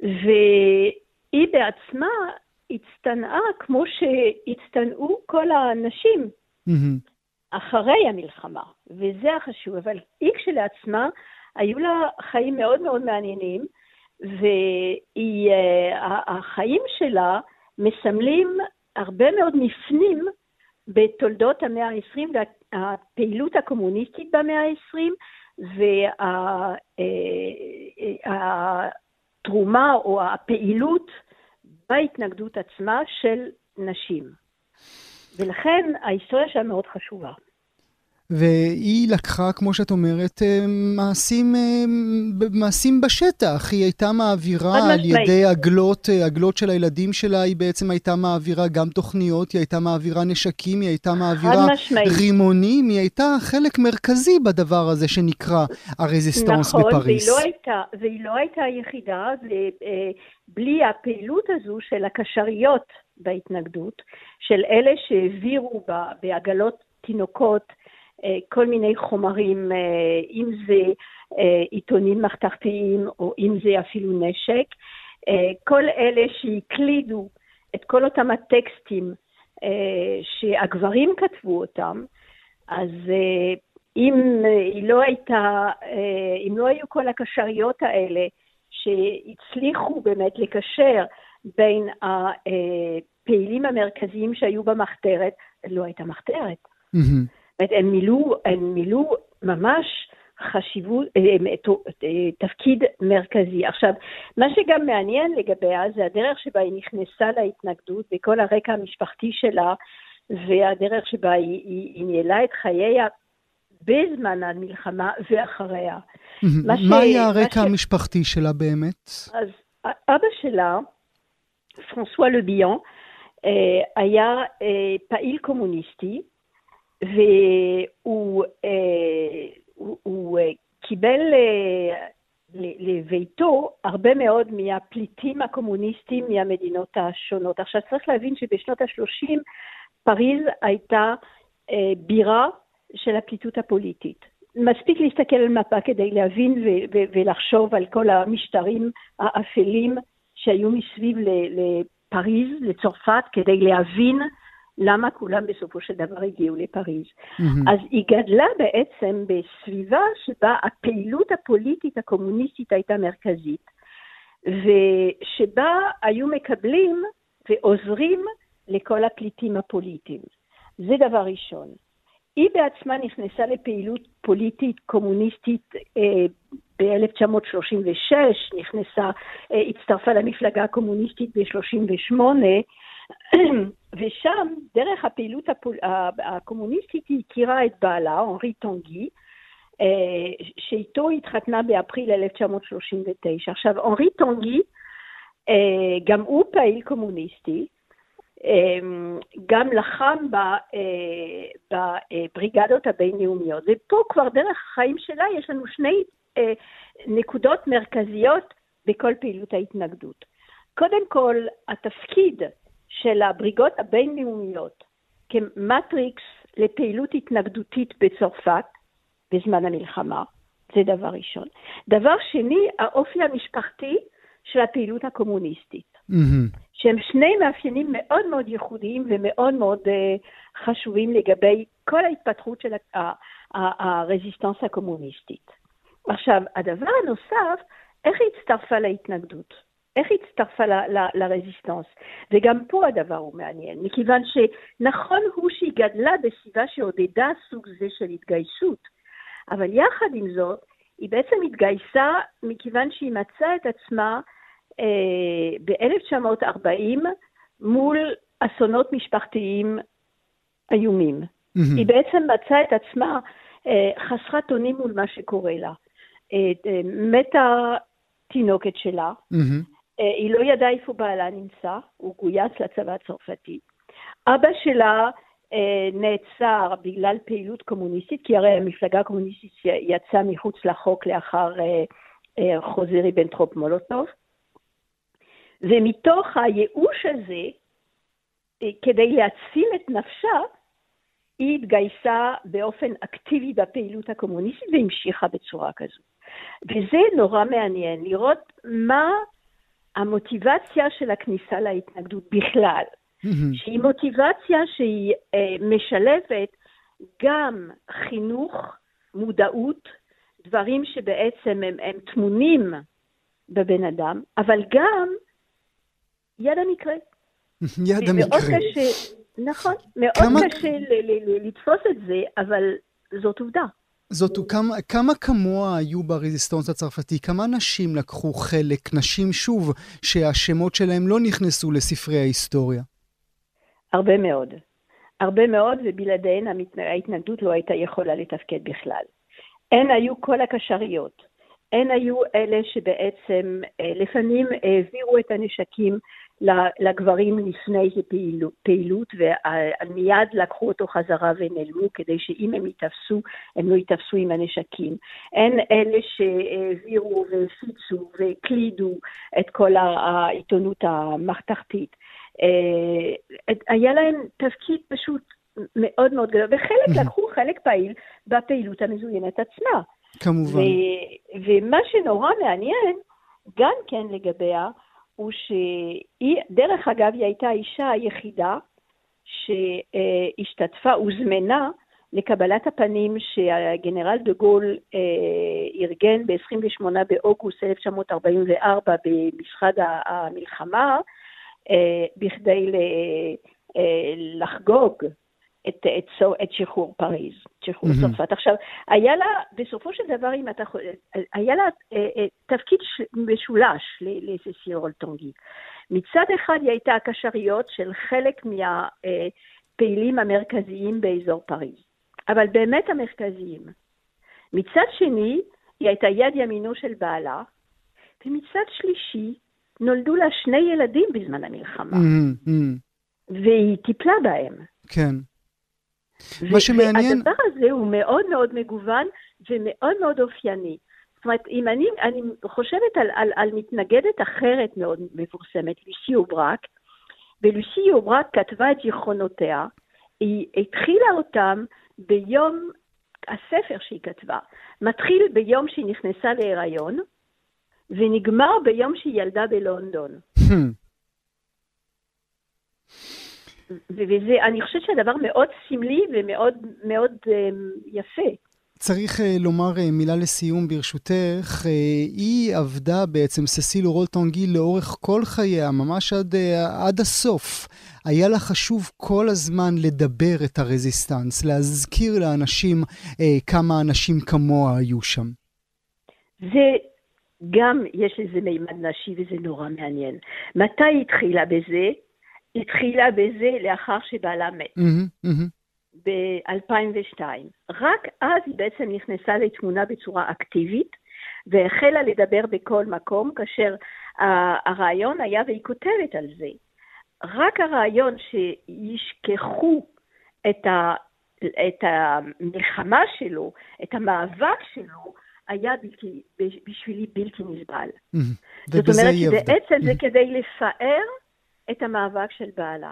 והיא בעצמה הצטנעה כמו שהצטנעו כל האנשים. אחרי המלחמה, וזה החשוב. אבל היא כשלעצמה, היו לה חיים מאוד מאוד מעניינים, והחיים שלה מסמלים הרבה מאוד מפנים בתולדות המאה ה-20 והפעילות הקומוניסטית במאה ה-20 והתרומה או הפעילות בהתנגדות עצמה של נשים. ולכן ההיסטוריה שלה מאוד חשובה. והיא לקחה, כמו שאת אומרת, אה, מעשים, אה, מעשים בשטח. היא הייתה מעבירה על ידי עגלות, אה, עגלות של הילדים שלה, היא בעצם הייתה מעבירה גם תוכניות, היא הייתה מעבירה נשקים, היא הייתה מעבירה רימונים, היא הייתה חלק מרכזי בדבר הזה שנקרא הרזיסטנס נכון, בפריס. נכון, והיא, לא והיא לא הייתה היחידה, ובלי הפעילות הזו של הקשריות בהתנגדות, של אלה שהעבירו בעגלות תינוקות, אה, כל מיני חומרים, אה, אם זה אה, עיתונים מחתרתיים או אם זה אפילו נשק. כל אלה שהקלידו את כל אותם הטקסטים שהגברים כתבו אותם, אז אם לא הייתה, אם לא היו כל הקשריות האלה שהצליחו באמת לקשר בין הפעילים המרכזיים שהיו במחתרת, לא הייתה מחתרת. Mm-hmm. הם מילאו, הם מילאו ממש חשיבות, אה, אה, תפקיד מרכזי. עכשיו, מה שגם מעניין לגביה זה הדרך שבה היא נכנסה להתנגדות וכל הרקע המשפחתי שלה והדרך שבה היא, היא, היא ניהלה את חייה בזמן המלחמה ואחריה. מה, מה ש... היה הרקע ש... המשפחתי שלה באמת? אז אבא שלה, פרנסואה לביאן, אה, היה פעיל קומוניסטי, והוא אה, הוא, הוא אה, קיבל אה, לביתו הרבה מאוד מהפליטים הקומוניסטים מהמדינות השונות. עכשיו צריך להבין שבשנות ה-30 פריז הייתה בירה של הפליטות הפוליטית. מספיק להסתכל על מפה כדי להבין ו- ו- ולחשוב על כל המשטרים האפלים שהיו מסביב לפריז, לצרפת, כדי להבין למה כולם בסופו של דבר הגיעו לפריז. Mm-hmm. אז היא גדלה בעצם בסביבה שבה הפעילות הפוליטית הקומוניסטית הייתה מרכזית, ושבה היו מקבלים ועוזרים לכל הפליטים הפוליטיים. זה דבר ראשון. היא בעצמה נכנסה לפעילות פוליטית קומוניסטית אה, ב-1936, נכנסה, אה, הצטרפה למפלגה הקומוניסטית ב-38, ושם, דרך הפעילות הפול... הקומוניסטית, היא הכירה את בעלה, אנרי טונגי, אה, שאיתו התחתנה באפריל 1939. עכשיו, אנרי טונגי, אה, גם הוא פעיל קומוניסטי, אה, גם לחם בבריגדות הבינלאומיות. ופה כבר דרך החיים שלה יש לנו שני נקודות מרכזיות בכל פעילות ההתנגדות. קודם כל, התפקיד של הבריגות הבינלאומיות כמטריקס לפעילות התנגדותית בצרפת בזמן המלחמה, זה דבר ראשון. דבר שני, האופי המשפחתי של הפעילות הקומוניסטית, mm-hmm. שהם שני מאפיינים מאוד מאוד ייחודיים ומאוד מאוד uh, חשובים לגבי כל ההתפתחות של הרזיסטנס הקומוניסטית. עכשיו, הדבר הנוסף, איך היא הצטרפה להתנגדות? איך היא הצטרפה לרזיסטנס? וגם פה הדבר הוא מעניין, מכיוון שנכון הוא שהיא גדלה בסביבה שעודדה סוג זה של התגייסות, אבל יחד עם זאת, היא בעצם התגייסה מכיוון שהיא מצאה את עצמה אה, ב-1940 מול אסונות משפחתיים איומים. Mm-hmm. היא בעצם מצאה את עצמה אה, חסרת אונים מול מה שקורה לה. אה, אה, מתה תינוקת שלה, mm-hmm. אה, היא לא ידעה איפה בעלה נמצא, הוא גויס לצבא הצרפתי. אבא שלה אה, נעצר בגלל פעילות קומוניסטית, כי הרי המפלגה הקומוניסטית יצאה מחוץ לחוק לאחר אה, חוזה ריבנטרופ מולוטוב. ומתוך הייאוש הזה, כדי להציל את נפשה, היא התגייסה באופן אקטיבי בפעילות הקומוניסטית והמשיכה בצורה כזו. וזה נורא מעניין, לראות מה המוטיבציה של הכניסה להתנגדות בכלל, mm-hmm. שהיא מוטיבציה שהיא אה, משלבת גם חינוך, מודעות, דברים שבעצם הם, הם טמונים בבן אדם, אבל גם יד המקרה. יד המקרה. קשה, נכון, מאוד כמה... קשה לתפוס את זה, אבל זאת עובדה. זאת, כמה, כמה כמוה היו ברזיסטונס הצרפתי? כמה נשים לקחו חלק? נשים, שוב, שהשמות שלהם לא נכנסו לספרי ההיסטוריה. הרבה מאוד. הרבה מאוד, ובלעדיהן ההתנגדות לא הייתה יכולה לתפקד בכלל. הן היו כל הקשריות. הן היו אלה שבעצם אה, לפעמים העבירו את הנשקים לגברים לפני פעילות, ומיד לקחו אותו חזרה ונעלמו, כדי שאם הם ייתפסו, הם לא ייתפסו עם הנשקים. הן אלה שהעבירו והפיצו והקלידו את כל העיתונות המחתרתית. אה, היה להם תפקיד פשוט מאוד מאוד גדול, וחלק לקחו חלק פעיל בפעילות המזוינת עצמה. כמובן. ו- ומה שנורא מעניין, גם כן לגביה, הוא שהיא, דרך אגב, היא הייתה האישה היחידה שהשתתפה, הוזמנה לקבלת הפנים שהגנרל דה גול אה, ארגן ב-28 באוגוסט 1944 במשחד המלחמה, אה, בכדי אה, לחגוג את, את, את שחרור פריז, שחרור mm-hmm. צרפת. עכשיו, היה לה, בסופו של דבר, אם אתה היה לה אה, אה, תפקיד ש, משולש לססיל רולטונגי. מצד אחד היא הייתה הקשריות של חלק מהפעילים המרכזיים באזור פריז, אבל באמת המרכזיים. מצד שני, היא הייתה יד ימינו של בעלה, ומצד שלישי, נולדו לה שני ילדים בזמן המלחמה. Mm-hmm. והיא טיפלה בהם. כן. מה שמעניין... והדבר הזה הוא מאוד מאוד מגוון ומאוד מאוד אופייני. זאת אומרת, אם אני, אני חושבת על, על, על מתנגדת אחרת מאוד מפורסמת, לוסי אוברק, ולוסי אוברק כתבה את זיכרונותיה, היא התחילה אותם ביום, הספר שהיא כתבה, מתחיל ביום שהיא נכנסה להיריון, ונגמר ביום שהיא ילדה בלונדון. וזה, אני חושבת שהדבר מאוד סמלי ומאוד מאוד uh, יפה. צריך uh, לומר uh, מילה לסיום ברשותך. Uh, היא עבדה בעצם, ססיל רולטונגי, לאורך כל חייה, ממש עד, uh, עד הסוף. היה לה חשוב כל הזמן לדבר את הרזיסטנס, להזכיר לאנשים uh, כמה אנשים כמוה היו שם. זה גם, יש לזה מימד נשי וזה נורא מעניין. מתי היא התחילה בזה? התחילה בזה לאחר שבעלה מת. ב-2002. רק אז היא בעצם נכנסה לתמונה בצורה אקטיבית, והחלה לדבר בכל מקום, כאשר הרעיון היה, והיא כותבת על זה, רק הרעיון שישכחו את, ה, את המלחמה שלו, את המאבק שלו, היה בלתי, בשבילי בלתי נסבל. זאת אומרת שבעצם זה כדי לפאר את המאבק של בעלה.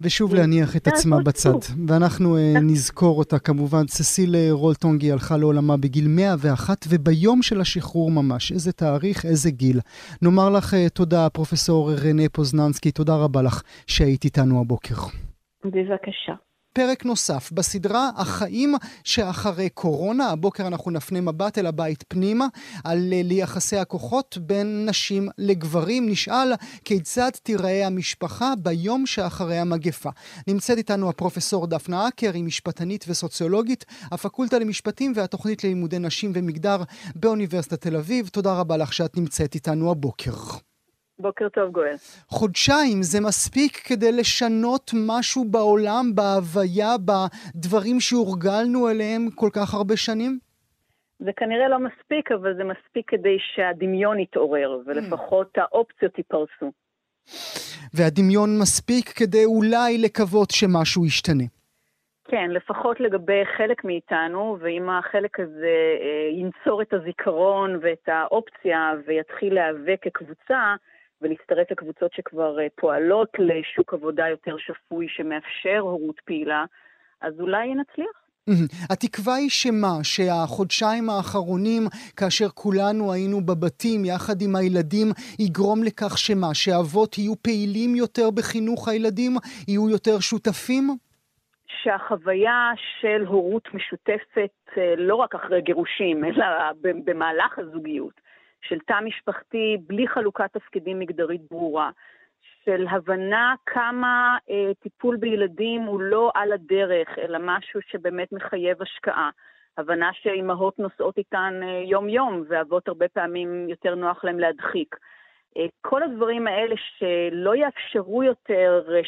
ושוב להניח את עצמה בצד. ואנחנו uh, נזכור אותה כמובן. ססיל אה, רולטונגי הלכה לעולמה בגיל 101, וביום של השחרור ממש. איזה תאריך, איזה גיל. נאמר לך uh, תודה, פרופסור רנה פוזננסקי, תודה רבה לך שהיית איתנו הבוקר. בבקשה. פרק נוסף בסדרה החיים שאחרי קורונה. הבוקר אנחנו נפנה מבט אל הבית פנימה על אה, יחסי הכוחות בין נשים לגברים. נשאל כיצד תיראה המשפחה ביום שאחרי המגפה. נמצאת איתנו הפרופסור דפנה אקר, היא משפטנית וסוציולוגית, הפקולטה למשפטים והתוכנית ללימודי נשים ומגדר באוניברסיטת תל אביב. תודה רבה לך שאת נמצאת איתנו הבוקר. בוקר טוב, גואל. חודשיים זה מספיק כדי לשנות משהו בעולם, בהוויה, בדברים שהורגלנו אליהם כל כך הרבה שנים? זה כנראה לא מספיק, אבל זה מספיק כדי שהדמיון יתעורר, ולפחות האופציות ייפרסו. והדמיון מספיק כדי אולי לקוות שמשהו ישתנה. כן, לפחות לגבי חלק מאיתנו, ואם החלק הזה אה, ינצור את הזיכרון ואת האופציה ויתחיל להיאבק כקבוצה, ולהצטרף לקבוצות שכבר אה, פועלות לשוק עבודה יותר שפוי שמאפשר הורות פעילה, אז אולי נצליח. התקווה היא שמה? שהחודשיים האחרונים, כאשר כולנו היינו בבתים יחד עם הילדים, יגרום לכך שמה? שאבות יהיו פעילים יותר בחינוך הילדים? יהיו יותר שותפים? שהחוויה של הורות משותפת, אה, לא רק אחרי גירושים, אלא במהלך הזוגיות, של תא משפחתי בלי חלוקת תפקידים מגדרית ברורה, של הבנה כמה אה, טיפול בילדים הוא לא על הדרך, אלא משהו שבאמת מחייב השקעה. הבנה שאימהות נוסעות איתן אה, יום-יום, ואבות הרבה פעמים יותר נוח להם להדחיק. אה, כל הדברים האלה שלא יאפשרו יותר אה,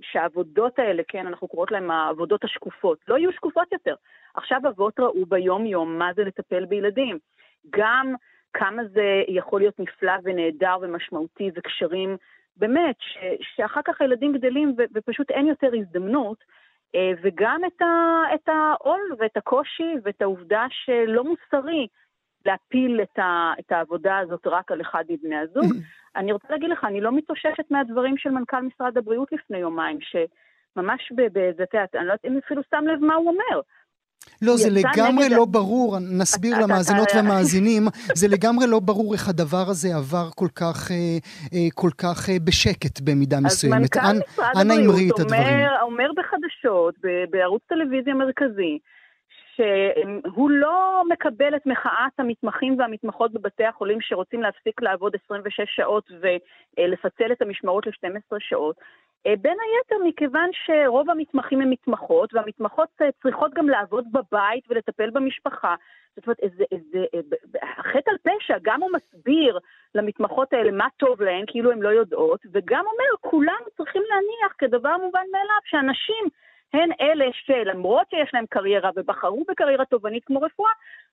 שהעבודות האלה, כן, אנחנו קוראות להן העבודות השקופות, לא יהיו שקופות יותר. עכשיו אבות ראו ביום-יום מה זה לטפל בילדים. גם כמה זה יכול להיות נפלא ונהדר ומשמעותי וקשרים, באמת, ש, שאחר כך הילדים גדלים ו, ופשוט אין יותר הזדמנות, אה, וגם את, ה, את העול ואת הקושי ואת העובדה שלא מוסרי להפיל את, ה, את העבודה הזאת רק על אחד מבני הזוג. אני רוצה להגיד לך, אני לא מתאוששת מהדברים של מנכ"ל משרד הבריאות לפני יומיים, שממש באיזה, את יודעת, אני לא יודעת אם אפילו שם לב מה הוא אומר. לא, זה לגמרי נגד לא ברור, נסביר אתה- למאזינות אתה- והמאזינים, זה לגמרי לא ברור איך הדבר הזה עבר כל כך, אה, אה, כל כך אה, בשקט במידה אז מסוימת. מנכ"ל אנ- משרד הבריאות. אומר, אומר בחדשות, בערוץ טלוויזיה מרכזי, שהוא לא מקבל את מחאת המתמחים והמתמחות בבתי החולים שרוצים להפסיק לעבוד 26 שעות ולפצל את המשמרות ל-12 שעות. אה, בין היתר מכיוון שרוב המתמחים הם מתמחות, והמתמחות אה, צריכות גם לעבוד בבית ולטפל במשפחה. זאת אומרת, איזה, איזה, אה, ב- ב- חטא על פשע, גם הוא מסביר למתמחות האלה מה טוב להן, כאילו הן לא יודעות, וגם אומר, כולנו צריכים להניח כדבר מובן מאליו שאנשים הן אלה שלמרות שיש להם קריירה ובחרו בקריירה תובענית כמו רפואה,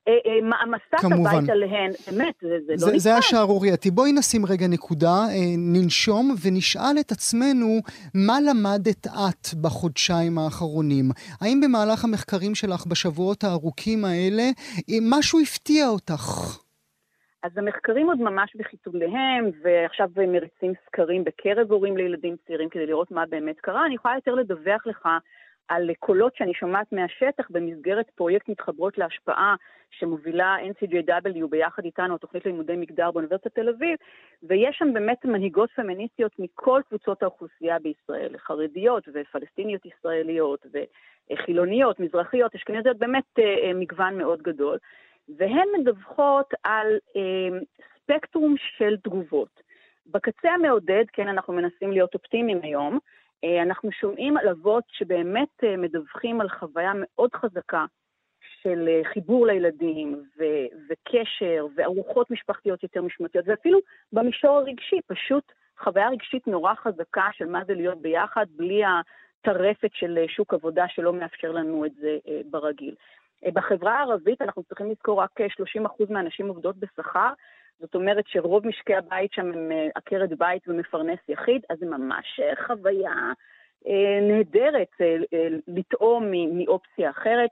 אה, אה, מעמסת כמובן. הבית עליהן, באמת, זה, זה לא זה, זה נתפס. השערורייתי. בואי נשים רגע נקודה, אה, ננשום ונשאל את עצמנו מה למדת את בחודשיים האחרונים. האם במהלך המחקרים שלך בשבועות הארוכים האלה משהו הפתיע אותך? אז המחקרים עוד ממש בחיתוליהם, ועכשיו מריצים סקרים בקרב הורים לילדים צעירים כדי לראות מה באמת קרה. אני יכולה יותר לדווח לך על קולות שאני שומעת מהשטח במסגרת פרויקט מתחברות להשפעה שמובילה NCJW ביחד איתנו, תוכנית לימודי מגדר באוניברסיטת תל אביב, ויש שם באמת מנהיגות פמיניסטיות מכל קבוצות האוכלוסייה בישראל, חרדיות ופלסטיניות ישראליות וחילוניות, מזרחיות, אשכנזיות, באמת אה, אה, מגוון מאוד גדול. והן מדווחות על אה, ספקטרום של תגובות. בקצה המעודד, כן, אנחנו מנסים להיות אופטימיים היום, אנחנו שומעים על אבות שבאמת אה, מדווחים על חוויה מאוד חזקה של אה, חיבור לילדים ו- וקשר וארוחות משפחתיות יותר משמעותיות, ואפילו במישור הרגשי, פשוט חוויה רגשית נורא חזקה של מה זה להיות ביחד, בלי הטרפת של אה, שוק עבודה שלא מאפשר לנו את זה אה, ברגיל. אה, בחברה הערבית אנחנו צריכים לזכור רק אה, 30% מהנשים עובדות בשכר, זאת אומרת שרוב משקי הבית שם הם אה, עקרת בית ומפרנס יחיד, אז זה ממש אה, חוויה אה, נהדרת לטעום מאופציה אחרת.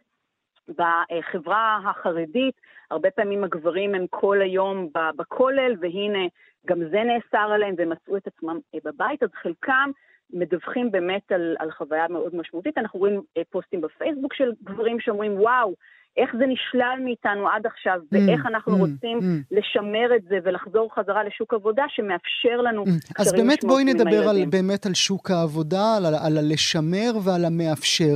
בחברה החרדית, הרבה פעמים הגברים הם כל היום בכולל, והנה, גם זה נאסר עליהם, והם מצאו את עצמם בבית, אז חלקם מדווחים באמת על, על חוויה מאוד משמעותית. אנחנו רואים פוסטים בפייסבוק של גברים שאומרים, וואו, איך זה נשלל מאיתנו עד עכשיו, ואיך אנחנו mm, רוצים mm. לשמר את זה ולחזור חזרה לשוק עבודה שמאפשר לנו אז קשרים באמת בואי נדבר על. באמת על שוק העבודה, על, על הלשמר ועל המאפשר.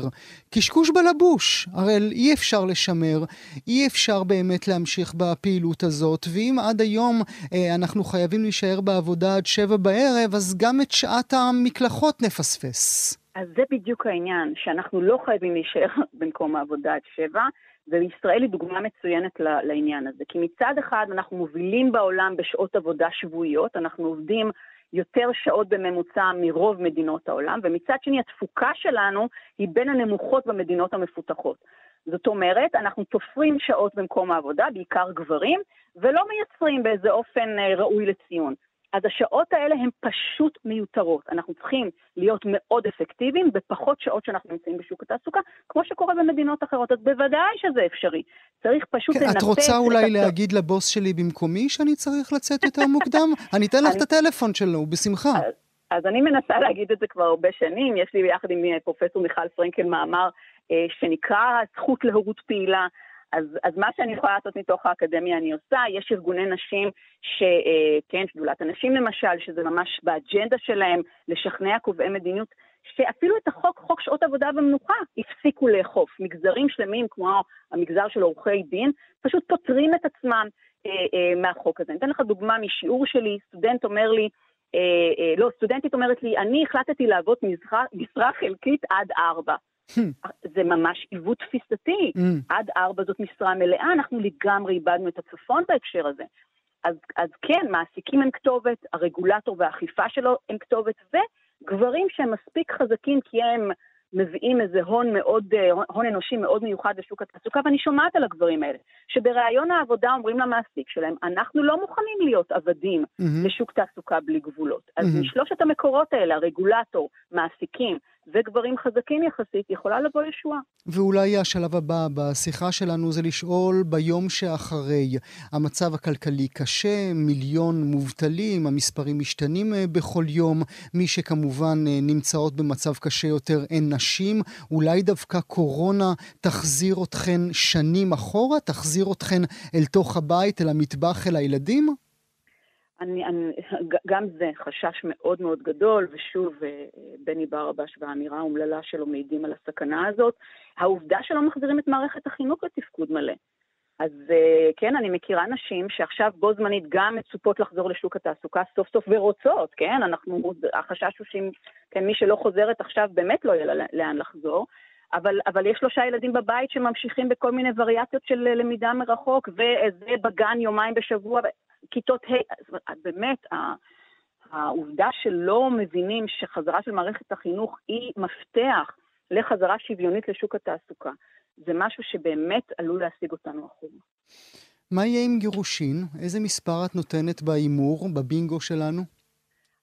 קשקוש בלבוש, הרי אי אפשר לשמר, אי אפשר באמת להמשיך בפעילות הזאת, ואם עד היום אה, אנחנו חייבים להישאר בעבודה עד שבע בערב, אז גם את שעת המקלחות נפספס. אז זה בדיוק העניין, שאנחנו לא חייבים להישאר במקום העבודה עד שבע, וישראל היא דוגמה מצוינת לעניין הזה. כי מצד אחד אנחנו מובילים בעולם בשעות עבודה שבועיות, אנחנו עובדים יותר שעות בממוצע מרוב מדינות העולם, ומצד שני התפוקה שלנו היא בין הנמוכות במדינות המפותחות. זאת אומרת, אנחנו תופרים שעות במקום העבודה, בעיקר גברים, ולא מייצרים באיזה אופן אה, ראוי לציון. אז השעות האלה הן פשוט מיותרות. אנחנו צריכים להיות מאוד אפקטיביים בפחות שעות שאנחנו נמצאים בשוק התעסוקה, כמו שקורה במדינות אחרות. אז בוודאי שזה אפשרי. צריך פשוט כן, לנפץ את רוצה את אולי הצו- להגיד לבוס שלי במקומי שאני צריך לצאת יותר מוקדם? אני אתן לך את הטלפון שלו, בשמחה. אז אני מנסה להגיד את זה כבר הרבה שנים. יש לי ביחד עם אה, פרופסור מיכל פרנקל מאמר אה, שנקרא זכות להורות פעילה. אז, אז מה שאני יכולה לעשות מתוך האקדמיה אני עושה, יש ארגוני נשים, ש, אה, כן, שדולת הנשים למשל, שזה ממש באג'נדה שלהם, לשכנע קובעי מדיניות, שאפילו את החוק, חוק שעות עבודה ומנוחה, הפסיקו לאכוף. מגזרים שלמים, כמו המגזר של עורכי דין, פשוט פוטרים את עצמם אה, אה, מהחוק הזה. אני אתן לך דוגמה משיעור שלי, סטודנט אומר לי, אה, אה, לא, סטודנטית אומרת לי, אני החלטתי לעבוד משרה חלקית עד ארבע. זה ממש עיוות תפיסתי. Mm. עד ארבע זאת משרה מלאה, אנחנו לגמרי איבדנו את הצפון בהקשר הזה. אז, אז כן, מעסיקים הם כתובת, הרגולטור והאכיפה שלו הם כתובת, וגברים שהם מספיק חזקים כי הם מביאים איזה הון מאוד, אה, הון אנושי מאוד מיוחד לשוק התעסוקה, ואני שומעת על הגברים האלה, שבראיון העבודה אומרים למעסיק שלהם, אנחנו לא מוכנים להיות עבדים מהמם. לשוק תעסוקה בלי גבולות. אז מהמם. משלושת המקורות האלה, הרגולטור, מעסיקים וגברים חזקים יחסית, יכולה לבוא ישועה. ואולי השלב הבא בשיחה שלנו זה לשאול ביום שאחרי. המצב הכלכלי קשה, מיליון מובטלים, המספרים משתנים אה, בכל יום. מי שכמובן אה, נמצאות במצב קשה יותר הן נשים. אולי דווקא קורונה תחזיר אתכן שנים אחורה? תחזיר אתכן אל תוך הבית, אל המטבח, אל הילדים? אני, אני, גם זה חשש מאוד מאוד גדול, ושוב, אה, בני ברבש והאמירה האומללה שלו מעידים על הסכנה הזאת. העובדה שלא מחזירים את מערכת החינוך לתפקוד מלא. אז אה, כן, אני מכירה נשים שעכשיו בו זמנית גם מצופות לחזור לשוק התעסוקה סוף סוף ורוצות, כן? אנחנו, החשש הוא שאם, כן, מי שלא חוזרת עכשיו באמת לא יהיה לאן לחזור. אבל, אבל יש שלושה ילדים בבית שממשיכים בכל מיני וריאציות של למידה מרחוק, וזה בגן יומיים בשבוע, כיתות ה', באמת, העובדה שלא מבינים שחזרה של מערכת החינוך היא מפתח לחזרה שוויונית לשוק התעסוקה, זה משהו שבאמת עלול להשיג אותנו אחורה. מה יהיה עם גירושין? איזה מספר את נותנת בהימור, בבינגו שלנו?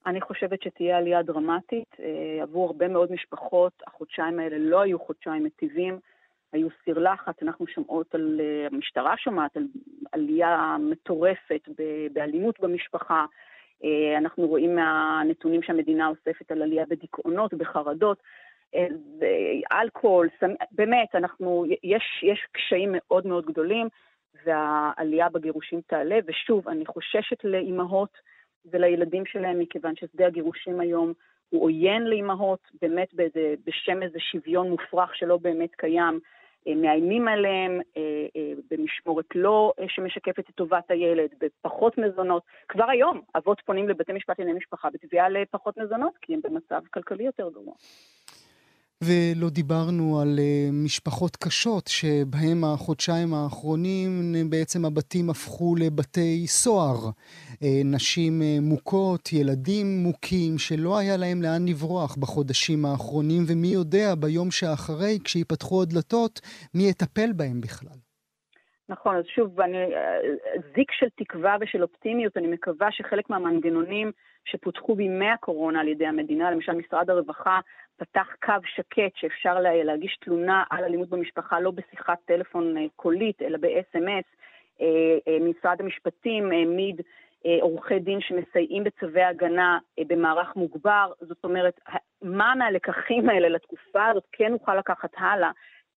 אני חושבת שתהיה עלייה דרמטית. אה, עבור הרבה מאוד משפחות, החודשיים האלה לא היו חודשיים מטיבים. היו סיר לחץ, אנחנו שומעות על, אה, המשטרה שומעת על עלייה מטורפת באלימות במשפחה, אה, אנחנו רואים מהנתונים שהמדינה אוספת על עלייה בדיכאונות, בחרדות, אה, אלכוהול, באמת, אנחנו, יש, יש קשיים מאוד מאוד גדולים, והעלייה בגירושים תעלה, ושוב, אני חוששת לאימהות ולילדים שלהם, מכיוון ששדה הגירושים היום הוא עוין לאימהות, באמת באיזה, בשם איזה שוויון מופרך שלא באמת קיים. אה, מאיימים עליהם אה, אה, במשמורת לא שמשקפת את טובת הילד, בפחות מזונות. כבר היום אבות פונים לבתי משפט לענייני משפחה בתביעה לפחות מזונות, כי הם במצב כלכלי יותר גרוע. ולא דיברנו על uh, משפחות קשות שבהם החודשיים האחרונים בעצם הבתים הפכו לבתי סוהר. Uh, נשים uh, מוכות, ילדים מוכים, שלא היה להם לאן לברוח בחודשים האחרונים, ומי יודע ביום שאחרי, כשיפתחו הדלתות, מי יטפל בהם בכלל. נכון, אז שוב, אני, זיק של תקווה ושל אופטימיות, אני מקווה שחלק מהמנגנונים שפותחו בימי הקורונה על ידי המדינה, למשל משרד הרווחה פתח קו שקט שאפשר להגיש תלונה על אלימות במשפחה לא בשיחת טלפון אה, קולית, אלא ב-SMS. אה, אה, משרד המשפטים העמיד עורכי דין שמסייעים בצווי הגנה במערך מוגבר. זאת אומרת, מה מהלקחים האלה לתקופה הזאת כן נוכל לקחת הלאה?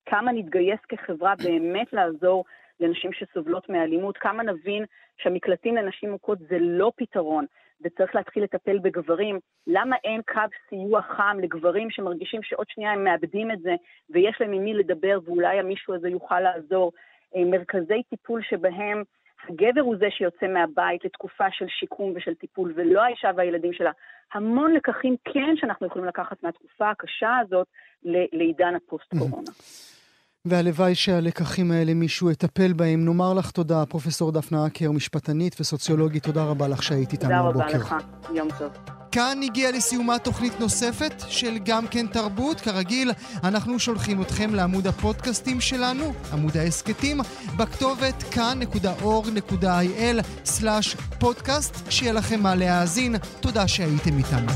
כמה נתגייס כחברה באמת לעזור לנשים שסובלות מאלימות? כמה נבין שהמקלטים לנשים מוכות זה לא פתרון? וצריך להתחיל לטפל בגברים. למה אין קו סיוע חם לגברים שמרגישים שעוד שנייה הם מאבדים את זה ויש להם עם מי לדבר ואולי המישהו הזה יוכל לעזור? אה, מרכזי טיפול שבהם הגבר הוא זה שיוצא מהבית לתקופה של שיקום ושל טיפול, ולא האישה והילדים שלה. המון לקחים כן שאנחנו יכולים לקחת מהתקופה הקשה הזאת לעידן הפוסט-קורונה. והלוואי שהלקחים האלה מישהו יטפל בהם. נאמר לך תודה, פרופסור דפנה אקר, משפטנית וסוציולוגית, תודה רבה לך שהיית איתנו הבוקר. תודה רבה לך, יום טוב. כאן הגיעה לסיומה תוכנית נוספת של גם כן תרבות. כרגיל, אנחנו שולחים אתכם לעמוד הפודקאסטים שלנו, עמוד ההסכתים, בכתובת כאן.org.il/פודקאסט. שיהיה לכם מה להאזין. תודה שהייתם איתנו.